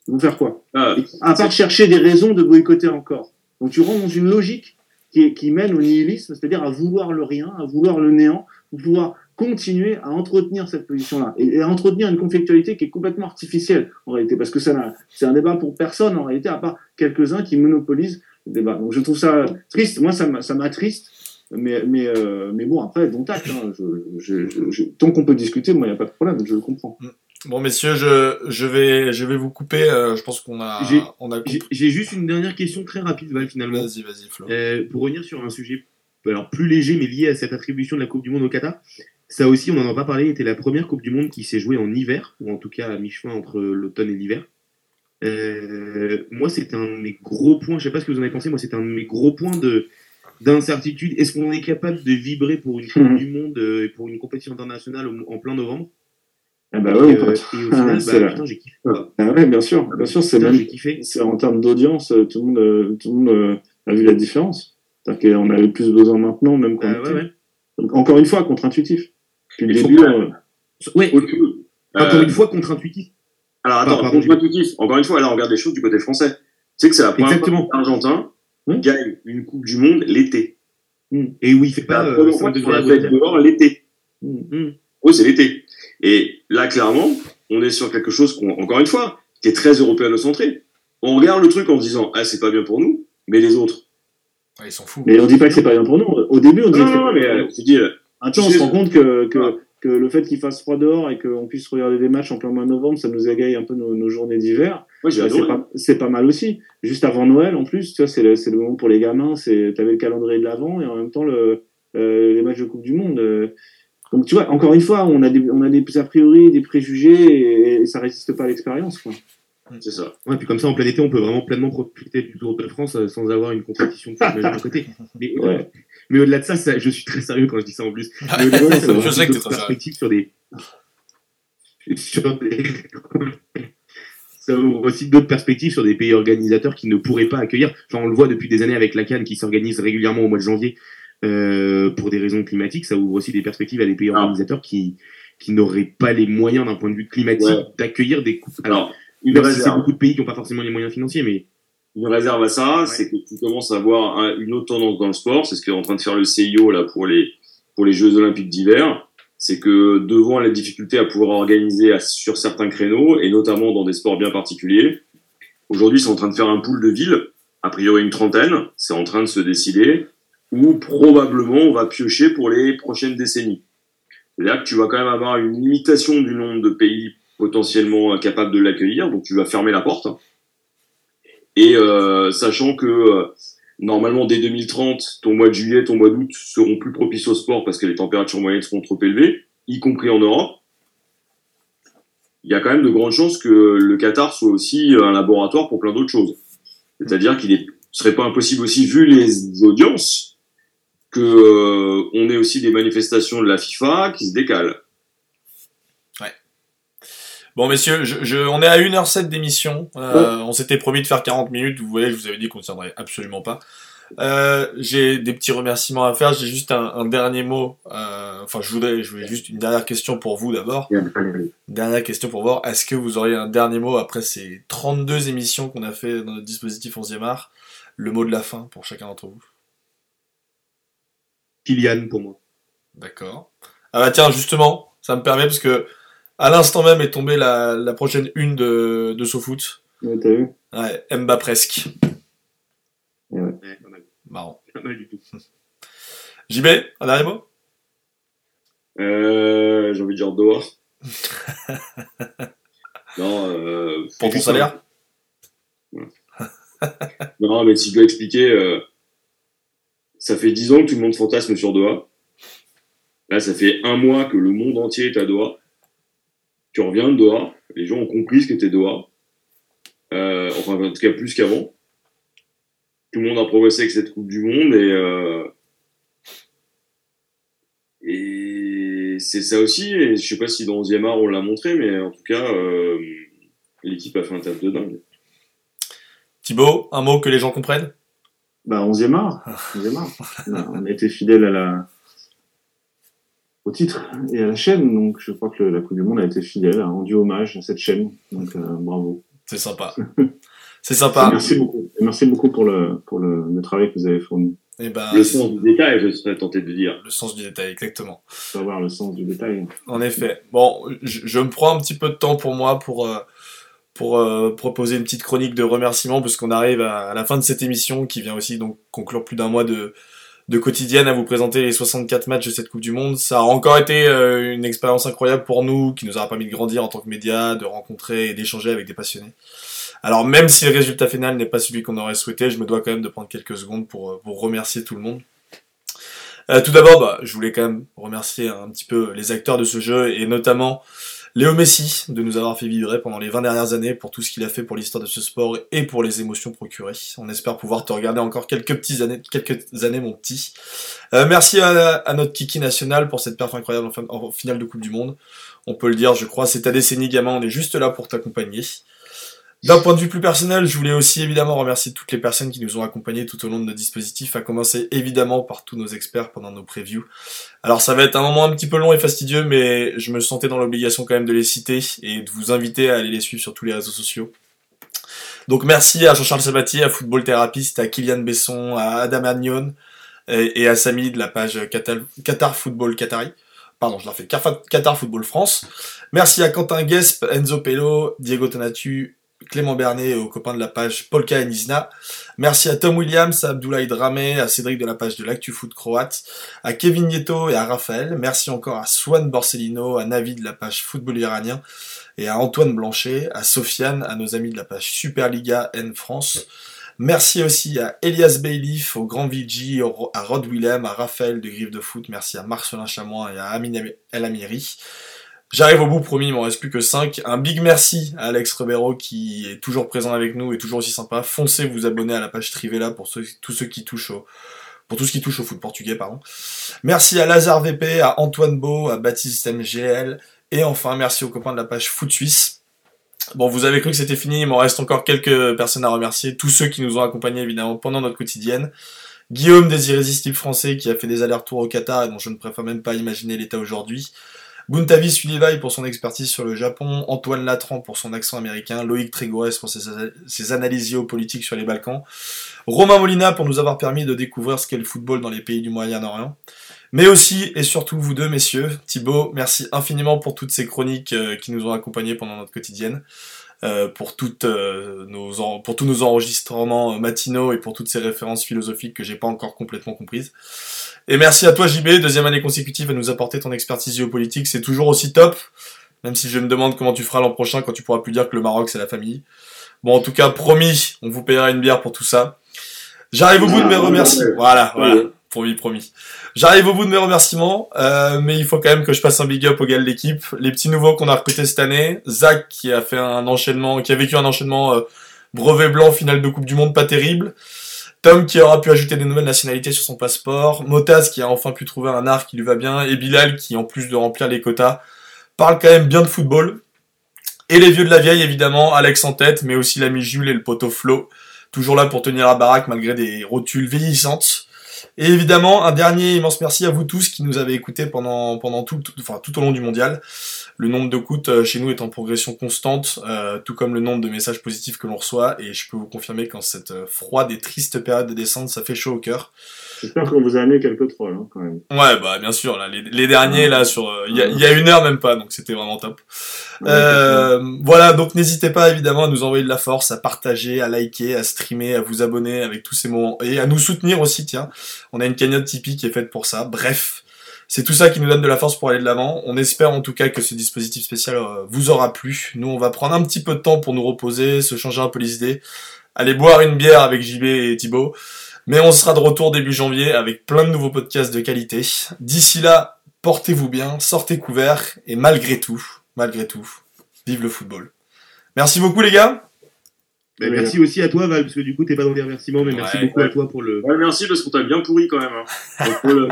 Ils vont faire quoi? Ah, À part chercher des raisons de boycotter encore. Donc tu rentres dans une logique qui, est- qui mène au nihilisme, c'est-à-dire à vouloir le rien, à vouloir le néant, pour pouvoir continuer à entretenir cette position-là et, et à entretenir une conflictualité qui est complètement artificielle en réalité, parce que c'est un débat pour personne en réalité, à part quelques-uns qui monopolisent débat. Donc je trouve ça triste. Moi, ça m'a- ça m'attriste. Mais, mais, euh, mais bon, après, bon tact. Hein, je, je, je, je- tant qu'on peut discuter, moi, il n'y a pas de problème, je le comprends. Bon, messieurs, je, je, vais, je vais vous couper. euh, je pense qu'on a, j'ai juste une dernière question très rapide, Val, finalement. Vas-y, vas-y, Flo. Euh, pour revenir sur un sujet alors plus léger mais lié à cette attribution de la Coupe du Monde au Qatar, ça aussi on n'en a pas parlé, était la première Coupe du Monde qui s'est jouée en hiver, ou en tout cas à mi-chemin entre l'automne et l'hiver. Euh, moi c'était un de mes gros points, je sais pas ce que vous en avez pensé, moi c'était un de mes gros points de d'incertitude. Est-ce qu'on est capable de vibrer pour une Coupe Mhm. du Monde euh, et pour une compétition internationale en plein novembre? Ah bah et, oui, euh, et au final, C'est bah, putain, j'ai kiffé. quoi. Ah ouais, bien sûr, bien sûr, c'est même c'est en termes d'audience, tout le monde, tout le monde a vu la différence. C'est-à-dire qu'on avait plus besoin maintenant, même quand Bah, ouais, ouais. Encore une fois, contre-intuitif. Depuis le début, pas- Ouais, encore une fois contre-intuitif. Alors Ah, attends, pardon, contre-intuitif. Encore une fois, là, on regarde les choses du côté français. Tu sais que c'est la première Exactement. fois que l'Argentin Oui. gagne une Coupe du Monde l'été. Et oui, il fait C'est pas la euh, première 5 fois qu'on la Bruxelles. dehors l'été. hmm. Hum. Oui, c'est l'été. Et là, clairement, on est sur quelque chose, qu'on, encore une fois, qui est très européano-centré. On regarde le truc en se disant, ah, c'est pas bien pour nous, mais les autres. Ouais, ils s'en foutent. mais on dit pas que c'est pas bien pour nous. Au début, on dit Non, non, mais euh, je dis, euh, Attends, on tu se rend compte que, que, Ah. Que le fait qu'il fasse froid dehors et qu'on puisse regarder des matchs en plein mois de novembre, ça nous égaye un peu nos, nos journées d'hiver. Ouais, c'est pas, mal aussi. Juste avant Noël, en plus, tu vois, c'est le, c'est le moment pour les gamins. C'est, t'avais le calendrier de l'avant et en même temps le, euh, les matchs de Coupe du Monde. euh. Donc, tu vois, encore une fois, on a des, on a des a priori, des préjugés et, et ça résiste pas à l'expérience, quoi. C'est ça. Ouais, puis comme ça, en plein été, on peut vraiment pleinement profiter du Tour de France euh, sans avoir une compétition de à côté. Mais, Ouais. Mais au-delà de ça, ça, je suis très sérieux quand je dis ça en plus. Mais au-delà de ça, ça je ouvre sais que d'autres perspectives sur des. sur des. ça ouvre aussi d'autres perspectives sur des pays organisateurs qui ne pourraient pas accueillir. Enfin, on le voit depuis des années avec la Cannes qui s'organise régulièrement au mois de janvier euh, pour des raisons climatiques. Ça ouvre aussi des perspectives à des pays Ah. organisateurs qui qui n'auraient pas les moyens d'un point de vue climatique Ouais. d'accueillir des coupes. Alors, une même si c'est beaucoup de pays qui n'ont pas forcément les moyens financiers, mais Une réserve à ça, c'est que tu commences à avoir un- une autre tendance dans le sport. C'est ce qu'est en train de faire le CIO là pour les pour les Jeux Olympiques d'hiver. C'est que devant la difficulté à pouvoir organiser à- sur certains créneaux et notamment dans des sports bien particuliers, aujourd'hui c'est en train de faire un pool de villes, a priori une trentaine, c'est en train de se décider où probablement on va piocher pour les prochaines décennies. C'est-à-dire que tu vas quand même avoir une limitation du nombre de pays potentiellement capables de l'accueillir, donc tu vas fermer la porte. Et euh, sachant que euh, normalement dès 2030, ton mois de juillet, ton mois d'août seront plus propices au sport parce que les températures moyennes seront trop élevées, y compris en Europe. Il y a quand même de grandes chances que le Qatar soit aussi un laboratoire pour plein d'autres choses. C'est-à-dire qu'il est serait pas impossible aussi, vu les audiences, que euh, ait aussi des manifestations de la FIFA qui se décalent. Bon, messieurs, je, je- on est à 1h07 d'émission. Euh, On s'était promis de faire 40 minutes. Vous voyez, je vous avais dit qu'on ne tiendrait absolument pas. Euh, j'ai des petits remerciements à faire. J'ai juste un, un dernier mot. Euh, enfin, je voudrais, je voulais juste une dernière question pour vous d'abord. Dernière question pour voir. Est-ce que vous auriez un dernier mot après ces 32 émissions qu'on a fait dans notre dispositif 11e art? Le mot de la fin pour chacun d'entre vous. Kylian pour moi. D'accord. Ah bah tiens, justement, ça me permet parce que à l'instant même est tombée la, la prochaine une de, de SoFoot. Ouais, T'as vu? Ouais, Mba presque. Ouais. Marrant. Pas mal du tout. JB, un dernier mot? Euh, J'ai envie de dire Doha. non, euh, Pour ton salaire? Non, mais si je dois expliquer, euh, ça fait 10 ans que tout le monde fantasme sur Doha. Là, ça fait un mois que le monde entier est à Doha. Tu reviens de Doha, les gens ont compris ce qu'était Doha. Euh, enfin, en tout cas, plus qu'avant. Tout le monde a progressé avec cette Coupe du Monde et, euh, et c'est ça aussi. Et je sais pas si dans 11e art on l'a montré, mais en tout cas, euh, l'équipe a fait un taf de dingue. Thibaut, un mot que les gens comprennent? Bah, 11e art. 11e art. On a été fidèle à la... au titre et à la chaîne, donc je crois que la Coupe du Monde a été fidèle, a rendu hommage à cette chaîne, donc euh, bravo. C'est sympa. C'est sympa. Merci beaucoup. Et merci beaucoup pour le, pour le, le travail que vous avez fourni. Et ben, Le sens du détail, je serais tenté de dire. le sens du détail, exactement. Faut avoir le sens du détail. En effet. Bon, je, je me prends un petit peu de temps pour moi pour euh, pour euh, proposer une petite chronique de remerciements puisqu'on arrive à, à la fin de cette émission qui vient aussi donc conclure plus d'un mois de de quotidienne à vous présenter les 64 matchs de cette Coupe du Monde. Ça a encore été euh, une expérience incroyable pour nous, qui nous aura permis de grandir en tant que médias, de rencontrer et d'échanger avec des passionnés. Alors même si le résultat final n'est pas celui qu'on aurait souhaité, je me dois quand même de prendre quelques secondes pour, euh, pour remercier tout le monde. Euh, tout d'abord, bah, je voulais quand même remercier un petit peu les acteurs de ce jeu et notamment Léo Messi de nous avoir fait vibrer pendant les 20 dernières années pour tout ce qu'il a fait pour l'histoire de ce sport et pour les émotions procurées. On espère pouvoir te regarder encore quelques petites années, quelques années mon petit. Euh, merci à, notre Kiki national pour cette perf incroyable en, en finale de Coupe du Monde. On peut le dire, je crois, c'est ta décennie gamin, on est juste là pour t'accompagner. D'un point de vue plus personnel, je voulais aussi évidemment remercier toutes les personnes qui nous ont accompagnés tout au long de nos dispositifs, à commencer évidemment par tous nos experts pendant nos previews. Alors ça va être un moment un petit peu long et fastidieux, mais je me sentais dans l'obligation quand même de les citer et de vous inviter à aller les suivre sur tous les réseaux sociaux. Donc merci à Jean-Charles Sabatier, à Football Therapist, à Kylian Besson, à Adam Agnon et, à Samy de la page Qatar, Football Qatari. Pardon, je la refais. Qatar Qatar Football France. Merci à Quentin Guesp, Enzo Pello, Diego Tonatu, Clément Bernet et aux copains de la page Polka et Nizna. Merci à Tom Williams, à Abdoulaye Dramé, à Cédric de la page de l'Actu Foot Croate, à Kevin Nieto et à Raphaël. Merci encore à Swan Borsellino, à Navi de la page Football iranien et à Antoine Blanchet, à Sofiane, à nos amis de la page Superliga N France. Merci aussi à Elias Bailiff, au Grand Vigi, à Rod Willem, à Raphaël de Griffe de Foot. Merci à Marcelin Chamois et à Amine El Amiri. J'arrive au bout, promis, il m'en reste plus que 5. Un big merci à Alex Rebero qui est toujours présent avec nous et toujours aussi sympa. Foncez vous abonner à la page Trivella pour tous ceux qui touchent au, pour tout ce qui touche au foot portugais, pardon. Merci à Lazare VP, à Antoine Beau, à Baptiste MGL, et enfin merci aux copains de la page Foot Suisse. Bon, vous avez cru que c'était fini, il m'en reste encore quelques personnes à remercier, tous ceux qui nous ont accompagnés évidemment pendant notre quotidienne. Guillaume des Irrésistibles Français qui a fait des allers-retours au Qatar et dont je ne préfère même pas imaginer l'état aujourd'hui. Buntavi Sullivan pour son expertise sur le Japon, Antoine Latran pour son accent américain, Loïc Trégorès pour ses, ses analyses géopolitiques sur les Balkans, Romain Molina pour nous avoir permis de découvrir ce qu'est le football dans les pays du Moyen-Orient, mais aussi et surtout vous deux messieurs, Thibaut, merci infiniment pour toutes ces chroniques euh, qui nous ont accompagnés pendant notre quotidienne, euh, pour, euh, nos pour tous nos enregistrements matinaux et pour toutes ces références philosophiques que j'ai pas encore complètement comprises. Et merci à toi JB, deuxième année consécutive à nous apporter ton expertise géopolitique, c'est toujours aussi top, même si je me demande comment tu feras l'an prochain quand tu pourras plus dire que le Maroc c'est la famille. Bon en tout cas, promis, on vous payera une bière pour tout ça. J'arrive au bout de mes remerciements. Voilà, voilà, promis, promis. J'arrive au bout de mes remerciements, euh, mais il faut quand même que je passe un big up au gars de l'équipe. Les petits nouveaux qu'on a recrutés cette année, Zach qui a fait un enchaînement, qui a vécu un enchaînement euh, brevet blanc, finale de Coupe du Monde pas terrible. Tom qui aura pu ajouter des nouvelles nationalités sur son passeport, Motaz qui a enfin pu trouver un art qui lui va bien, et Bilal qui, en plus de remplir les quotas, parle quand même bien de football. Et les vieux de la vieille, évidemment, Alex en tête, mais aussi l'ami Jules et le poteau Flo. toujours là pour tenir la baraque malgré des rotules vieillissantes. Et évidemment, un dernier immense merci à vous tous qui nous avez écoutés pendant, pendant tout, tout- enfin, tout au long du mondial. Le nombre d'écoutes euh, chez nous est en progression constante, euh, tout comme le nombre de messages positifs que l'on reçoit. Et je peux vous confirmer qu'en cette euh, froide et triste période de descente, ça fait chaud au cœur. J'espère qu'on vous a amené quelques trolls, hein, quand même. Ouais, bah bien sûr, là, les, les derniers, là, sur euh, il y, a, y a une heure même pas, donc c'était vraiment top. Ouais, Euh, voilà, donc n'hésitez pas évidemment à nous envoyer de la force, à partager, à liker, à streamer, à vous abonner avec tous ces moments et à nous soutenir aussi. Tiens, on a une cagnotte Tipeee qui est faite pour ça. Bref, c'est tout ça qui nous donne de la force pour aller de l'avant. On espère en tout cas que ce dispositif spécial euh, vous aura plu. Nous, on va prendre un petit peu de temps pour nous reposer, se changer un peu les idées, aller boire une bière avec JB et Thibaut. Mais on sera de retour début janvier avec plein de nouveaux podcasts de qualité. D'ici là, portez-vous bien, sortez couverts et malgré tout, malgré tout, vive le football. Merci beaucoup les gars. Ben, merci aussi à toi, Val, parce que du coup, t'es pas dans les remerciements, mais merci Ouais. beaucoup à toi pour le. Ouais, merci parce qu'on t'a bien pourri quand même. Hein. Donc, le-.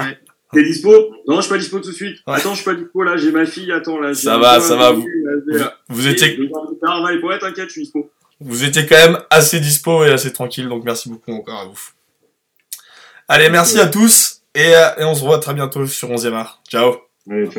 T'es dispo? Non, je suis pas dispo tout de suite. Ouais. Attends, je suis pas dispo là, j'ai ma fille, attends là. j'ai Ça va, ça va, là. Vous étiez, ouais, t'inquiète, je suis dispo. vous étiez quand même assez dispo et assez tranquille, donc merci beaucoup encore à vous. Allez, merci à tous et, euh, et on se voit très bientôt sur 11e art. Ciao. Allez.